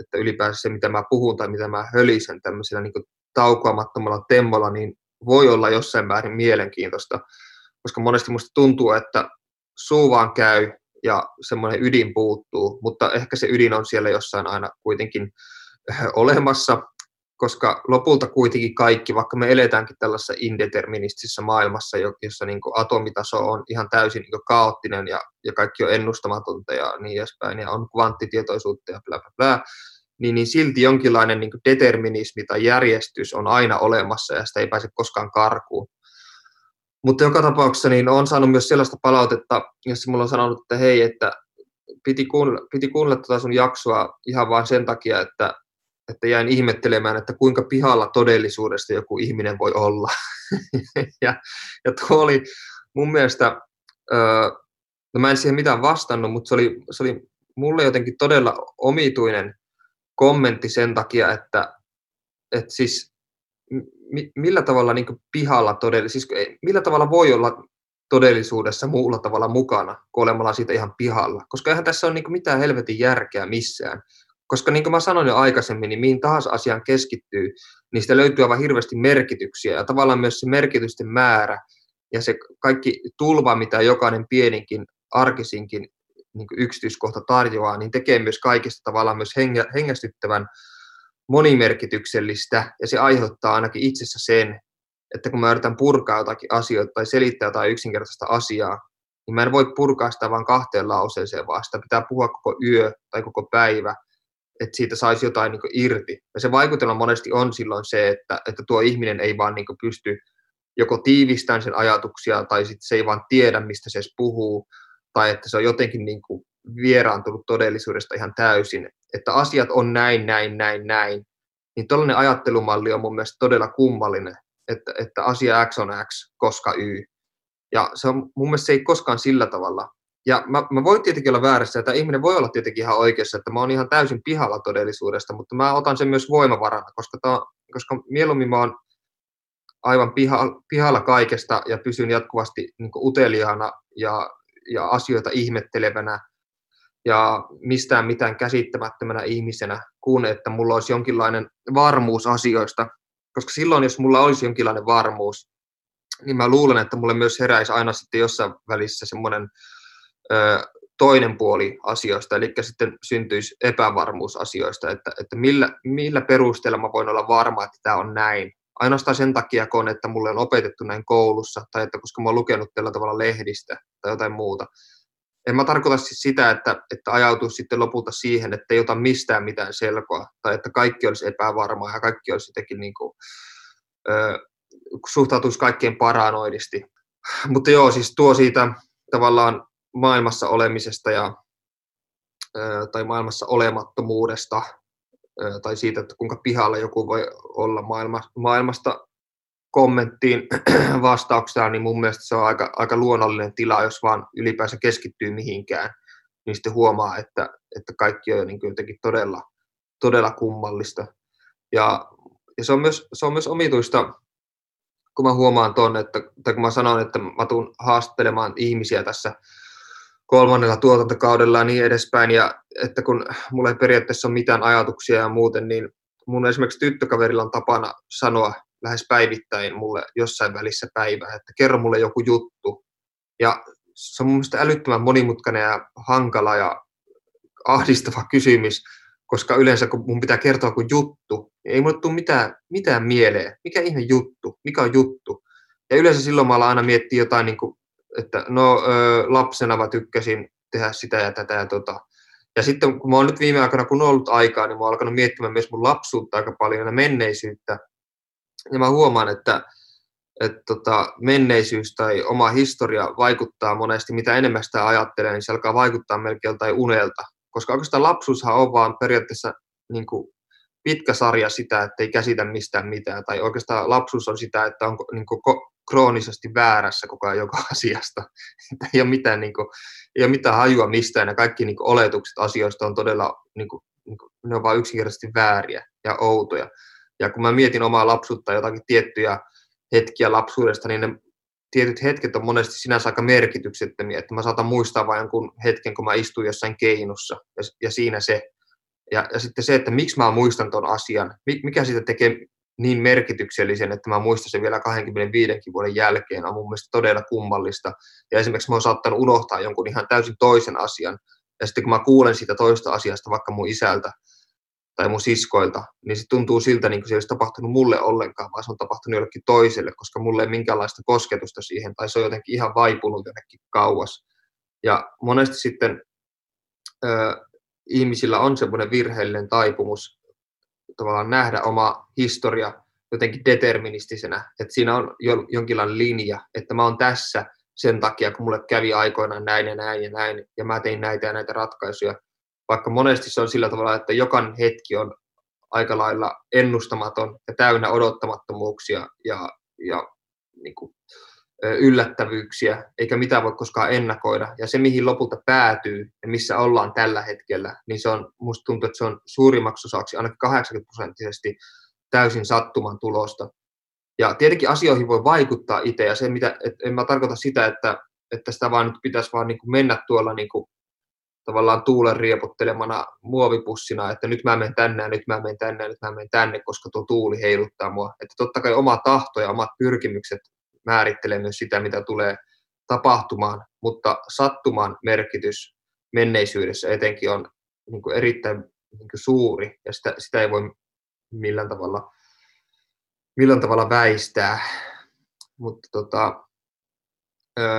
että ylipäänsä se, mitä mä puhun tai mitä mä hölisen tämmöisellä niin taukoamattomalla temmolla, niin voi olla jossain määrin mielenkiintoista, koska monesti musta tuntuu, että suu vaan käy ja semmoinen ydin puuttuu, mutta ehkä se ydin on siellä jossain aina kuitenkin olemassa, koska lopulta kuitenkin kaikki, vaikka me eletäänkin tällaisessa indeterministisessä maailmassa, jossa niin kuin atomitaso on ihan täysin niin kaoottinen ja, ja kaikki on ennustamatonta ja niin edespäin, ja on kvanttitietoisuutta ja bla bla bla, niin, niin silti jonkinlainen niin kuin determinismi tai järjestys on aina olemassa ja sitä ei pääse koskaan karkuun. Mutta joka tapauksessa niin olen saanut myös sellaista palautetta, jossa mulla on sanonut, että hei, että piti kuunnella, piti kuunnella tuota sun jaksoa ihan vain sen takia, että, että jäin ihmettelemään, että kuinka pihalla todellisuudesta joku ihminen voi olla. ja, ja tuo oli mun mielestä, no mä en siihen mitään vastannut, mutta se oli, se oli mulle jotenkin todella omituinen kommentti sen takia, että, että siis millä tavalla niin pihalla todellisuudessa, siis millä tavalla voi olla todellisuudessa muulla tavalla mukana, kun olemalla siitä ihan pihalla. Koska eihän tässä ole niin mitään helvetin järkeä missään. Koska niin kuin mä sanoin jo aikaisemmin, niin mihin tahansa asiaan keskittyy, niin sitä löytyy aivan hirveästi merkityksiä ja tavallaan myös se merkitysten määrä ja se kaikki tulva, mitä jokainen pieninkin, arkisinkin niin yksityiskohta tarjoaa, niin tekee myös kaikista tavallaan myös hengästyttävän monimerkityksellistä ja se aiheuttaa ainakin itsessä sen, että kun mä yritän purkaa jotakin asioita tai selittää jotain yksinkertaista asiaa, niin mä en voi purkaa sitä vain kahteen lauseeseen, vaan sitä pitää puhua koko yö tai koko päivä, että siitä saisi jotain niin irti. Ja se vaikutelma monesti on silloin se, että, että tuo ihminen ei vaan niin pysty joko tiivistämään sen ajatuksia, tai sitten se ei vaan tiedä, mistä se edes puhuu, tai että se on jotenkin niin kuin vieraantunut todellisuudesta ihan täysin, että asiat on näin, näin, näin, näin, niin tällainen ajattelumalli on mun mielestä todella kummallinen, että, että asia X on X, koska Y. Ja se on, mun mielestä se ei koskaan sillä tavalla. Ja mä, mä voin tietenkin olla väärässä, että ihminen voi olla tietenkin ihan oikeassa, että mä oon ihan täysin pihalla todellisuudesta, mutta mä otan sen myös voimavarana, koska, tää, koska mieluummin mä oon aivan piha, pihalla kaikesta ja pysyn jatkuvasti niin uteliaana ja, ja asioita ihmettelevänä ja mistään mitään käsittämättömänä ihmisenä, kuin että mulla olisi jonkinlainen varmuus asioista. Koska silloin, jos mulla olisi jonkinlainen varmuus, niin mä luulen, että mulle myös heräisi aina sitten jossain välissä semmoinen ö, toinen puoli asioista, eli sitten syntyisi epävarmuus asioista, että, että millä, millä perusteella mä voin olla varma, että tämä on näin. Ainoastaan sen takia, kun että mulle on opetettu näin koulussa, tai että koska mä oon lukenut tällä tavalla lehdistä tai jotain muuta en mä tarkoita siis sitä, että, että ajautuu sitten lopulta siihen, että ei ota mistään mitään selkoa, tai että kaikki olisi epävarmaa ja kaikki olisi jotenkin niin kuin, ö, suhtautuisi kaikkeen paranoidisti. Mutta joo, siis tuo siitä tavallaan maailmassa olemisesta ja, ö, tai maailmassa olemattomuudesta, tai siitä, että kuinka pihalla joku voi olla maailma, maailmasta kommenttiin vastauksena, niin mun mielestä se on aika, aika luonnollinen tila, jos vaan ylipäänsä keskittyy mihinkään, niin sitten huomaa, että, että kaikki on niin jotenkin todella, todella kummallista. Ja, ja se, on myös, se on myös omituista, kun mä huomaan ton, että, tai kun mä sanon, että mä tuun haastattelemaan ihmisiä tässä kolmannella tuotantokaudella ja niin edespäin, ja että kun mulla ei periaatteessa ole mitään ajatuksia ja muuten, niin mun esimerkiksi tyttökaverilla on tapana sanoa lähes päivittäin mulle jossain välissä päivää, että kerro mulle joku juttu. Ja se on mun mielestä älyttömän monimutkainen ja hankala ja ahdistava kysymys, koska yleensä kun mun pitää kertoa kuin juttu, niin ei mulle tule mitään, mitään mieleen. Mikä ihme juttu? Mikä on juttu? Ja yleensä silloin mä aina miettiä jotain, niin kuin, että no lapsena mä tykkäsin tehdä sitä ja tätä ja tota. Ja sitten kun mä oon nyt viime aikoina, kun on ollut aikaa, niin mä oon alkanut miettimään myös mun lapsuutta aika paljon ja menneisyyttä ja mä huomaan, että, että tota, menneisyys tai oma historia vaikuttaa monesti, mitä enemmän sitä ajattelee, niin se alkaa vaikuttaa melkein tai unelta. Koska oikeastaan lapsuushan on vaan periaatteessa niin kuin pitkä sarja sitä, että ei käsitä mistään mitään. Tai oikeastaan lapsuus on sitä, että on niin kuin kroonisesti väärässä koko ajan joka asiasta. Että ei, ole mitään, niin kuin, ei ole mitään hajua mistään ja kaikki niin kuin oletukset asioista on todella, niin kuin, niin kuin, ne on vain yksinkertaisesti vääriä ja outoja. Ja kun mä mietin omaa lapsuutta, jotakin tiettyjä hetkiä lapsuudesta, niin ne tietyt hetket on monesti sinänsä aika merkityksettömiä, että mä saatan muistaa vain jonkun hetken, kun mä istuin jossain keinussa, ja, ja siinä se. Ja, ja sitten se, että miksi mä muistan ton asian, mikä siitä tekee niin merkityksellisen, että mä muistan sen vielä 25 vuoden jälkeen, on mun mielestä todella kummallista. Ja esimerkiksi mä oon saattanut unohtaa jonkun ihan täysin toisen asian, ja sitten kun mä kuulen siitä toista asiasta vaikka mun isältä, tai mun siskoilta, niin se tuntuu siltä, niin kuin se ei olisi tapahtunut mulle ollenkaan, vaan se on tapahtunut jollekin toiselle, koska mulle ei minkäänlaista kosketusta siihen, tai se on jotenkin ihan vaipunut jonnekin kauas. Ja monesti sitten ö, ihmisillä on semmoinen virheellinen taipumus tavallaan nähdä oma historia jotenkin deterministisenä, että siinä on jo, jonkinlainen linja, että mä oon tässä sen takia, kun mulle kävi aikoinaan näin ja näin ja näin, ja mä tein näitä ja näitä ratkaisuja, vaikka monesti se on sillä tavalla, että jokainen hetki on aika lailla ennustamaton ja täynnä odottamattomuuksia ja, ja niin kuin, yllättävyyksiä, eikä mitään voi koskaan ennakoida. Ja se, mihin lopulta päätyy ja missä ollaan tällä hetkellä, niin se on, musta tuntuu, että se on suurimmaksi osaksi, ainakin 80 prosenttisesti täysin sattuman tulosta. Ja tietenkin asioihin voi vaikuttaa itse, ja se, mitä, et en mä tarkoita sitä, että, että sitä vaan nyt pitäisi vaan niin kuin mennä tuolla niin kuin tavallaan tuulen riepottelemana muovipussina, että nyt mä menen tänne, nyt mä menen tänne, nyt mä menen tänne, koska tuo tuuli heiluttaa mua. Että totta kai oma tahto ja omat pyrkimykset määrittelee myös sitä, mitä tulee tapahtumaan, mutta sattuman merkitys menneisyydessä etenkin on niin kuin erittäin niin kuin suuri, ja sitä, sitä ei voi millään tavalla, millään tavalla väistää. Mutta tota,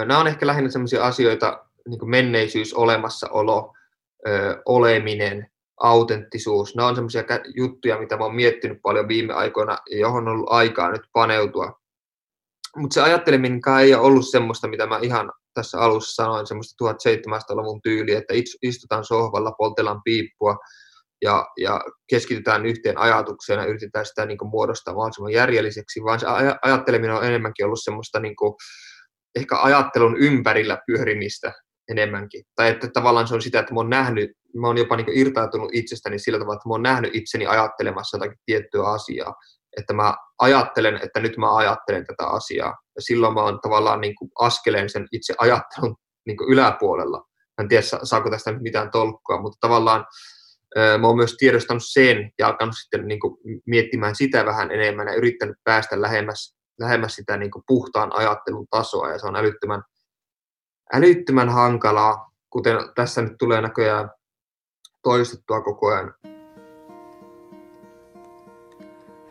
nämä on ehkä lähinnä sellaisia asioita, niin kuin menneisyys, olemassaolo, ö, oleminen, autenttisuus. Nämä on sellaisia juttuja, mitä oon miettinyt paljon viime aikoina ja johon on ollut aikaa nyt paneutua. Mutta se ajatteleminen ei ole ollut semmoista, mitä mä ihan tässä alussa sanoin, semmoista 1700-luvun tyyliä, että istutaan sohvalla, poltellaan piippua ja, ja keskitytään yhteen ajatukseen ja yritetään sitä niin muodostaa mahdollisimman järjelliseksi, vaan se ajatteleminen on enemmänkin ollut semmoista niin kuin, ehkä ajattelun ympärillä pyörimistä enemmänkin. Tai että tavallaan se on sitä, että mä oon nähnyt, mä oon jopa niin irtautunut itsestäni sillä tavalla, että mä oon nähnyt itseni ajattelemassa jotakin tiettyä asiaa. Että mä ajattelen, että nyt mä ajattelen tätä asiaa. Ja silloin mä oon tavallaan niin kuin askeleen sen itse ajattelun niin kuin yläpuolella. Mä en tiedä, saako tästä nyt mitään tolkkua, mutta tavallaan mä oon myös tiedostanut sen ja alkanut sitten niin kuin miettimään sitä vähän enemmän ja yrittänyt päästä lähemmäs, lähemmäs sitä niin kuin puhtaan ajattelun tasoa ja se on älyttömän älyttömän hankalaa, kuten tässä nyt tulee näköjään toistettua koko ajan.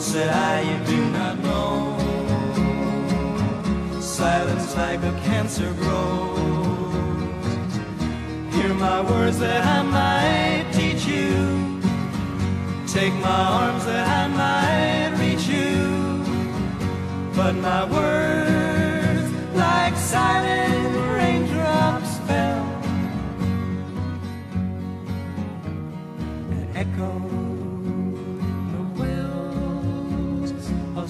Said I, you do not know silence like a cancer grows. Hear my words that I might teach you. Take my arms that I might reach you. But my words, like silent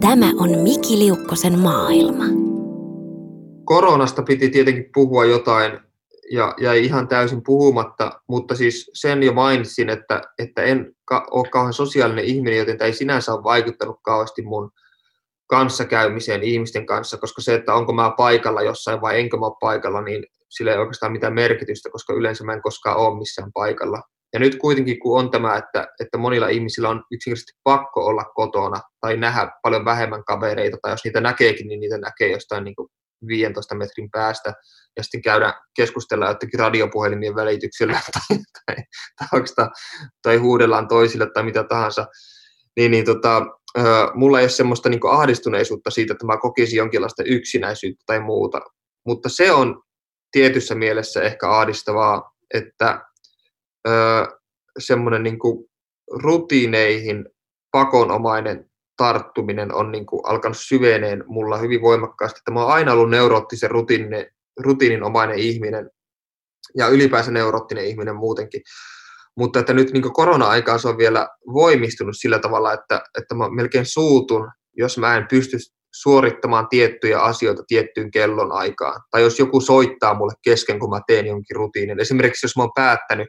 Tämä on Miki Liukkosen maailma. Koronasta piti tietenkin puhua jotain ja jäi ihan täysin puhumatta, mutta siis sen jo mainitsin, että, että en ka- ole kauhean sosiaalinen ihminen, joten tämä ei sinänsä ole vaikuttanut kauheasti mun kanssakäymiseen ihmisten kanssa, koska se, että onko mä paikalla jossain vai enkö mä paikalla, niin sillä ei oikeastaan mitään merkitystä, koska yleensä mä en koskaan ole missään paikalla. Ja nyt kuitenkin, kun on tämä, että, että monilla ihmisillä on yksinkertaisesti pakko olla kotona tai nähdä paljon vähemmän kavereita, tai jos niitä näkeekin, niin niitä näkee jostain niin kuin 15 metrin päästä, ja sitten käydään keskustella jotenkin radiopuhelimien välityksellä tai, tai, tai, tai, tai huudellaan toisille tai mitä tahansa, niin, niin tota, mulla ei ole semmoista niin ahdistuneisuutta siitä, että mä kokisin jonkinlaista yksinäisyyttä tai muuta, mutta se on tietyssä mielessä ehkä ahdistavaa, että semmoinen niin rutiineihin pakonomainen tarttuminen on niin kuin alkanut syveneen mulla hyvin voimakkaasti. Mä oon aina ollut neuroottisen rutiinin, rutiininomainen ihminen ja ylipäänsä neuroottinen ihminen muutenkin. Mutta että nyt niin korona-aikaan se on vielä voimistunut sillä tavalla, että, että mä melkein suutun, jos mä en pysty suorittamaan tiettyjä asioita tiettyyn kellon aikaan. Tai jos joku soittaa mulle kesken, kun mä teen jonkin rutiinin. Esimerkiksi jos mä oon päättänyt,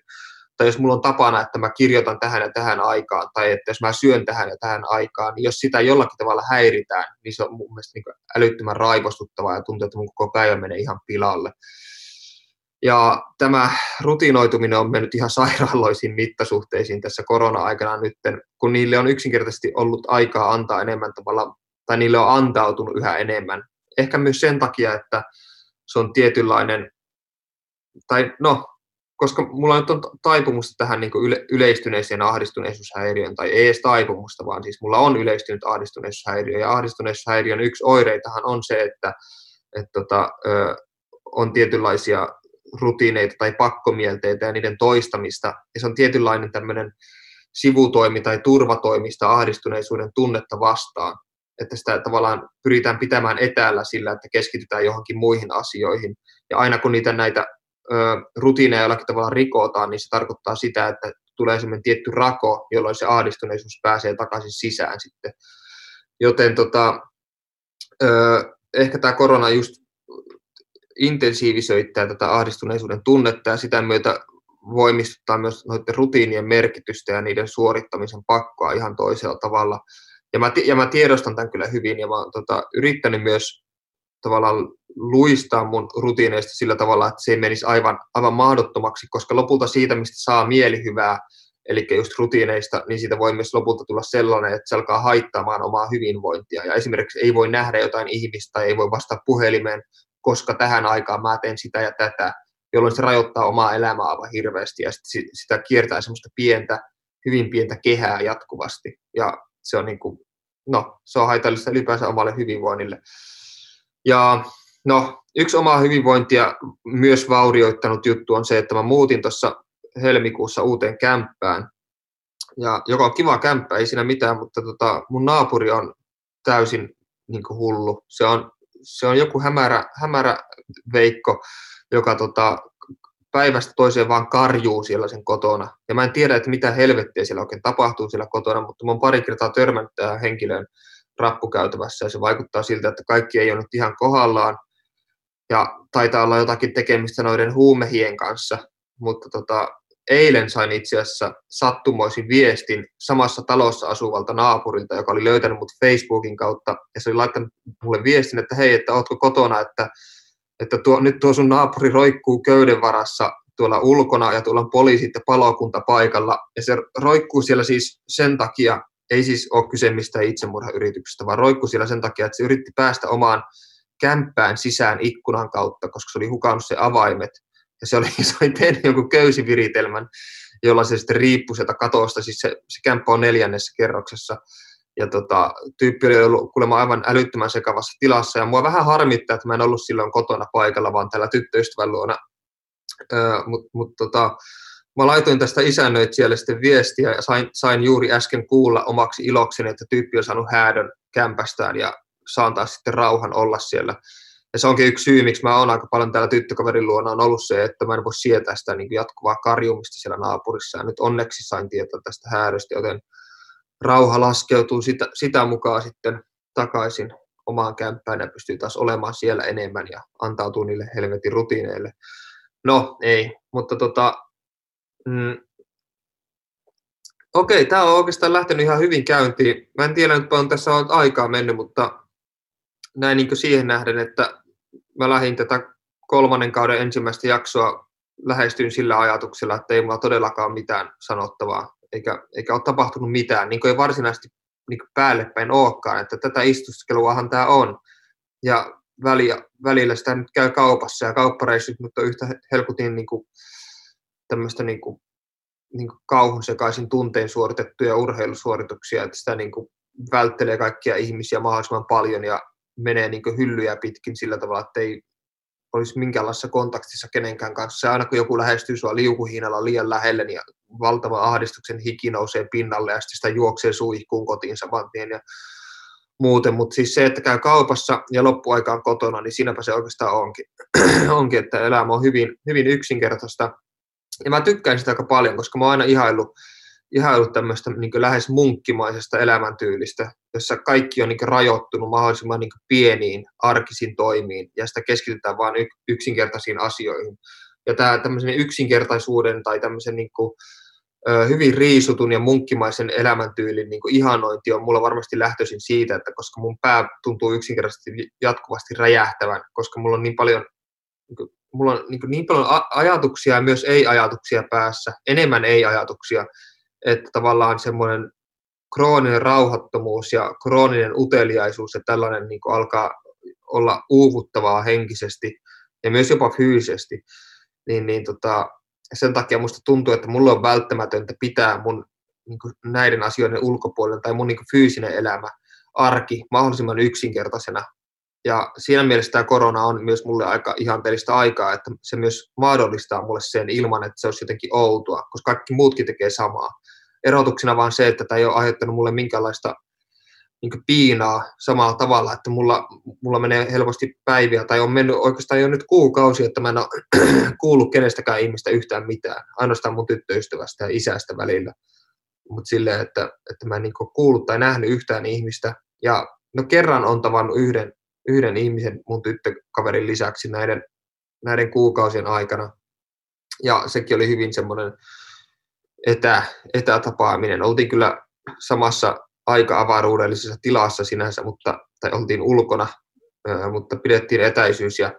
tai jos mulla on tapana, että mä kirjoitan tähän ja tähän aikaan, tai että jos mä syön tähän ja tähän aikaan, niin jos sitä jollakin tavalla häiritään, niin se on mun mielestä niin älyttömän raivostuttavaa ja tuntuu, että mun koko päivä menee ihan pilalle. Ja tämä rutinoituminen on mennyt ihan sairaaloisiin mittasuhteisiin tässä korona-aikana nyt, kun niille on yksinkertaisesti ollut aikaa antaa enemmän tavalla, tai niille on antautunut yhä enemmän. Ehkä myös sen takia, että se on tietynlainen, tai no, koska mulla nyt on taipumusta tähän niin yle, yleistyneeseen ahdistuneisuushäiriöön, tai ei edes taipumusta, vaan siis mulla on yleistynyt ahdistuneisuushäiriö, ja ahdistuneisuushäiriön yksi oireitahan on se, että, että tota, ö, on tietynlaisia rutiineita tai pakkomielteitä ja niiden toistamista, ja se on tietynlainen tämmöinen sivutoimi tai turvatoimista ahdistuneisuuden tunnetta vastaan, että sitä tavallaan pyritään pitämään etäällä sillä, että keskitytään johonkin muihin asioihin, ja aina kun niitä näitä rutiineja jollakin tavalla rikotaan, niin se tarkoittaa sitä, että tulee semmoinen tietty rako, jolloin se ahdistuneisuus pääsee takaisin sisään sitten. Joten tota, ehkä tämä korona just intensiivisöittää tätä ahdistuneisuuden tunnetta ja sitä myötä voimistuttaa myös noiden rutiinien merkitystä ja niiden suorittamisen pakkoa ihan toisella tavalla. Ja mä, ja mä tiedostan tämän kyllä hyvin ja mä oon tota, yrittänyt myös tavallaan luistaa mun rutiineista sillä tavalla, että se ei menisi aivan, aivan mahdottomaksi, koska lopulta siitä, mistä saa mielihyvää, eli just rutiineista, niin siitä voi myös lopulta tulla sellainen, että se alkaa haittaamaan omaa hyvinvointia. Ja esimerkiksi ei voi nähdä jotain ihmistä ei voi vastata puhelimeen, koska tähän aikaan mä teen sitä ja tätä, jolloin se rajoittaa omaa elämää aivan hirveästi ja sitä kiertää semmoista pientä, hyvin pientä kehää jatkuvasti. Ja se on, niin kuin, no, se on haitallista ylipäänsä omalle hyvinvoinnille. Ja no, yksi omaa hyvinvointia myös vaurioittanut juttu on se, että mä muutin tuossa helmikuussa uuteen kämppään, ja, joka on kiva kämppä, ei siinä mitään, mutta tota, mun naapuri on täysin niin hullu. Se on, se on joku hämärä, hämärä veikko, joka tota, päivästä toiseen vaan karjuu siellä sen kotona. Ja mä en tiedä, että mitä helvettiä siellä oikein tapahtuu siellä kotona, mutta mä oon pari kertaa törmännyt tähän henkilöön rappukäytävässä. Ja se vaikuttaa siltä, että kaikki ei ole nyt ihan kohdallaan. Ja taitaa olla jotakin tekemistä noiden huumehien kanssa, mutta tota, eilen sain itse asiassa sattumoisin viestin samassa talossa asuvalta naapurilta, joka oli löytänyt mut Facebookin kautta. Ja se oli laittanut mulle viestin, että hei, että ootko kotona, että, että tuo, nyt tuo sun naapuri roikkuu köyden varassa tuolla ulkona ja tuolla on poliisit ja palokunta paikalla ja se roikkuu siellä siis sen takia, ei siis ole kyse mistään itsemurhayrityksestä, vaan roikku siellä sen takia, että se yritti päästä omaan kämppään sisään ikkunan kautta, koska se oli hukannut se avaimet. Ja se oli, se oli tehnyt jonkun köysiviritelmän, jolla se sitten riippui sieltä katosta. Siis se, se kämppä on neljännessä kerroksessa. Ja tota, tyyppi oli ollut kuulemma aivan älyttömän sekavassa tilassa, ja mua vähän harmittaa, että mä en ollut silloin kotona paikalla, vaan tällä tyttöystävän luona. Öö, Mutta mut, tota, mä laitoin tästä isännöitsijälle sitten viestiä, ja sain, sain juuri äsken kuulla omaksi ilokseni, että tyyppi on saanut häädön kämpästään, ja saan taas sitten rauhan olla siellä. Ja se onkin yksi syy, miksi mä oon aika paljon täällä tyttökaverin luona, on ollut se, että mä en voi sietää sitä niin jatkuvaa karjumista siellä naapurissa. Ja nyt onneksi sain tietoa tästä häädöstä, joten rauha laskeutuu sitä, sitä mukaan sitten takaisin omaan kämppään ja pystyy taas olemaan siellä enemmän ja antautuu niille helvetin rutiineille. No, ei, mutta tota, mm, okei, tämä on oikeastaan lähtenyt ihan hyvin käyntiin. Mä en tiedä, nyt on tässä on aikaa mennyt, mutta näin niin siihen nähden, että mä lähdin tätä kolmannen kauden ensimmäistä jaksoa lähestyin sillä ajatuksella, että ei mulla todellakaan mitään sanottavaa, eikä, eikä ole tapahtunut mitään, niin kuin ei varsinaisesti niin kuin päälle päin olekaan, että tätä istuskeluahan tämä on. Ja väliä, välillä sitä nyt käy kaupassa ja kauppareissut, mutta yhtä helkutin niin kuin, tämmöistä niin kuin, niin kuin kauhun sekaisin tunteen suoritettuja urheilusuorituksia, että sitä niin kuin, välttelee kaikkia ihmisiä mahdollisimman paljon ja menee niin hyllyjä pitkin sillä tavalla, että ei olisi minkäänlaisessa kontaktissa kenenkään kanssa. Ja aina kun joku lähestyy sua liukuhiinalla liian lähelle, niin valtava ahdistuksen hiki nousee pinnalle ja sitten sitä juoksee suihkuun kotiin saman tien ja muuten. Mutta siis se, että käy kaupassa ja loppuaikaan kotona, niin siinäpä se oikeastaan onkin, onkin että elämä on hyvin, hyvin yksinkertaista. Ja mä tykkään sitä aika paljon, koska mä oon aina ihaillut ihailut tämmöistä niin lähes munkkimaisesta elämäntyylistä, jossa kaikki on niin rajoittunut mahdollisimman niin pieniin arkisiin toimiin ja sitä keskitytään vain yksinkertaisiin asioihin. Ja tämä tämmöisen yksinkertaisuuden tai tämmöisen niin kuin, hyvin riisutun ja munkkimaisen elämäntyylin niin kuin ihanointi on mulla varmasti lähtöisin siitä, että koska mun pää tuntuu yksinkertaisesti jatkuvasti räjähtävän, koska mulla on niin paljon niin kuin, mulla on niin, niin paljon ajatuksia ja myös ei-ajatuksia päässä, enemmän ei-ajatuksia, että tavallaan semmoinen krooninen rauhattomuus ja krooninen uteliaisuus ja tällainen niin kuin alkaa olla uuvuttavaa henkisesti ja myös jopa fyysisesti, niin, niin tota, sen takia musta tuntuu, että mulla on välttämätöntä pitää mun niin kuin näiden asioiden ulkopuolella tai mun niin kuin fyysinen elämä, arki mahdollisimman yksinkertaisena. Ja siinä mielessä tämä korona on myös mulle aika ihanteellista aikaa, että se myös mahdollistaa mulle sen ilman, että se olisi jotenkin outoa, koska kaikki muutkin tekee samaa erotuksena vaan se, että tämä ei ole aiheuttanut mulle minkäänlaista niin piinaa samalla tavalla, että mulla, mulla menee helposti päiviä, tai on mennyt oikeastaan jo nyt kuukausi, että mä en ole kuullut kenestäkään ihmistä yhtään mitään, ainoastaan mun tyttöystävästä ja isästä välillä. Mutta silleen, että, että mä en niin kuullut tai nähnyt yhtään ihmistä, ja no kerran on tavannut yhden, yhden ihmisen mun tyttökaverin lisäksi näiden, näiden kuukausien aikana, ja sekin oli hyvin semmoinen etä, etätapaaminen. Oltiin kyllä samassa aika avaruudellisessa tilassa sinänsä, mutta, tai oltiin ulkona, mutta pidettiin etäisyys ja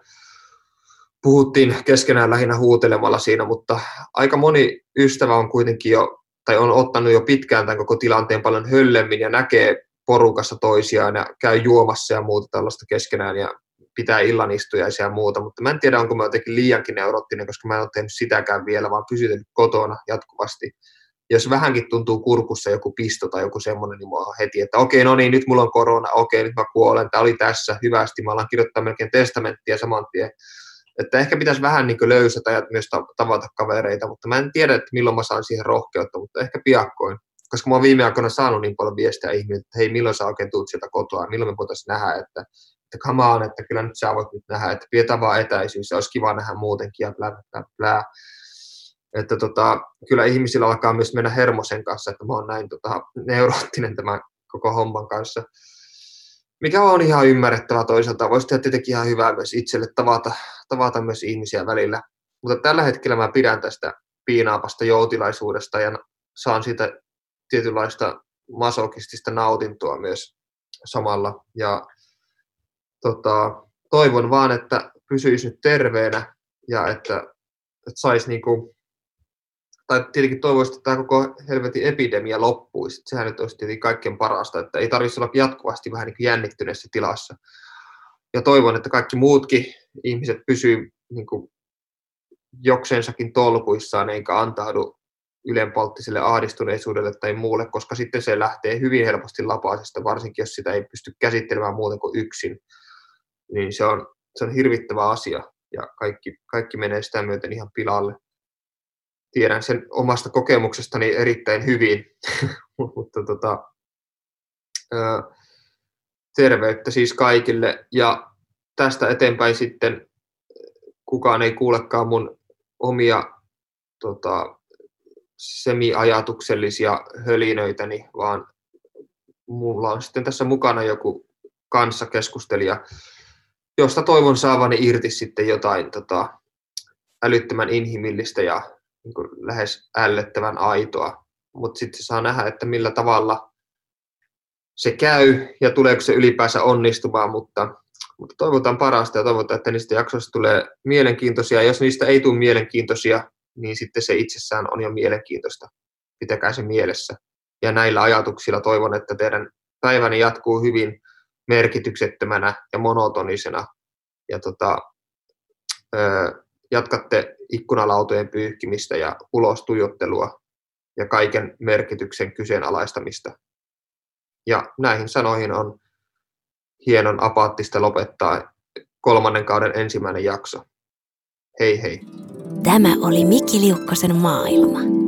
puhuttiin keskenään lähinnä huutelemalla siinä, mutta aika moni ystävä on kuitenkin jo, tai on ottanut jo pitkään tämän koko tilanteen paljon höllemmin ja näkee porukassa toisiaan ja käy juomassa ja muuta tällaista keskenään ja pitää illanistujaisia ja muuta, mutta mä en tiedä, onko mä jotenkin liiankin neurottinen, koska mä en ole tehnyt sitäkään vielä, vaan pysytellyt kotona jatkuvasti. Jos vähänkin tuntuu kurkussa joku pisto tai joku semmoinen, niin mua heti, että okei, no niin, nyt mulla on korona, okei, nyt mä kuolen, tämä oli tässä, hyvästi, mä alan kirjoittaa melkein testamenttia saman tien. Että ehkä pitäisi vähän niin löysätä ja myös tavata kavereita, mutta mä en tiedä, että milloin mä saan siihen rohkeutta, mutta ehkä piakkoin. Koska mä oon viime aikoina saanut niin paljon viestejä ihmiltä, että hei, milloin sä oikein tuut sieltä kotoa, milloin me voitaisiin nähdä, että että come on, että kyllä nyt sä voit nyt nähdä, että pidetään vaan etäisyys, se olisi kiva nähdä muutenkin ja blä, blä, blä. Että tota, kyllä ihmisillä alkaa myös mennä hermosen kanssa, että mä oon näin tota, neuroottinen tämän koko homman kanssa. Mikä on ihan ymmärrettävää toisaalta. Voisi tehdä tietenkin ihan hyvää myös itselle tavata, tavata myös ihmisiä välillä. Mutta tällä hetkellä mä pidän tästä piinaavasta joutilaisuudesta ja saan siitä tietynlaista masokistista nautintoa myös samalla. Ja tota, toivon vaan, että pysyisi nyt terveenä ja että, että saisi niinku, tai tietenkin toivoisin, että tämä koko helvetin epidemia loppuisi. Sehän nyt olisi tietenkin kaikkein parasta, että ei tarvitsisi olla jatkuvasti vähän niin kuin jännittyneessä tilassa. Ja toivon, että kaikki muutkin ihmiset pysyvät niin kuin jokseensakin tolkuissaan eikä antaudu ylenpalttiselle ahdistuneisuudelle tai muulle, koska sitten se lähtee hyvin helposti lapasesta, varsinkin jos sitä ei pysty käsittelemään muuten kuin yksin. Niin se on, se on hirvittävä asia ja kaikki, kaikki menee sitä myöten ihan pilalle. Tiedän sen omasta kokemuksestani erittäin hyvin, mutta tota, terveyttä siis kaikille. Ja tästä eteenpäin sitten kukaan ei kuulekaan mun omia tota, semi-ajatuksellisia hölinöitäni, vaan mulla on sitten tässä mukana joku kanssakeskustelija, josta toivon saavani irti sitten jotain tota, älyttömän inhimillistä ja niin kuin lähes ällöttävän aitoa. Mutta sitten saa nähdä, että millä tavalla se käy ja tuleeko se ylipäänsä onnistumaan, mutta, mutta toivotaan parasta ja toivotaan, että niistä jaksoista tulee mielenkiintoisia. Jos niistä ei tule mielenkiintoisia, niin sitten se itsessään on jo mielenkiintoista. Pitäkää se mielessä. Ja näillä ajatuksilla toivon, että teidän päiväni jatkuu hyvin merkityksettömänä ja monotonisena. Ja tota, ö, jatkatte ikkunalautojen pyyhkimistä ja ulos ja kaiken merkityksen kyseenalaistamista. Ja näihin sanoihin on hienon apaattista lopettaa kolmannen kauden ensimmäinen jakso. Hei hei! Tämä oli Mikki Liukkosen maailma.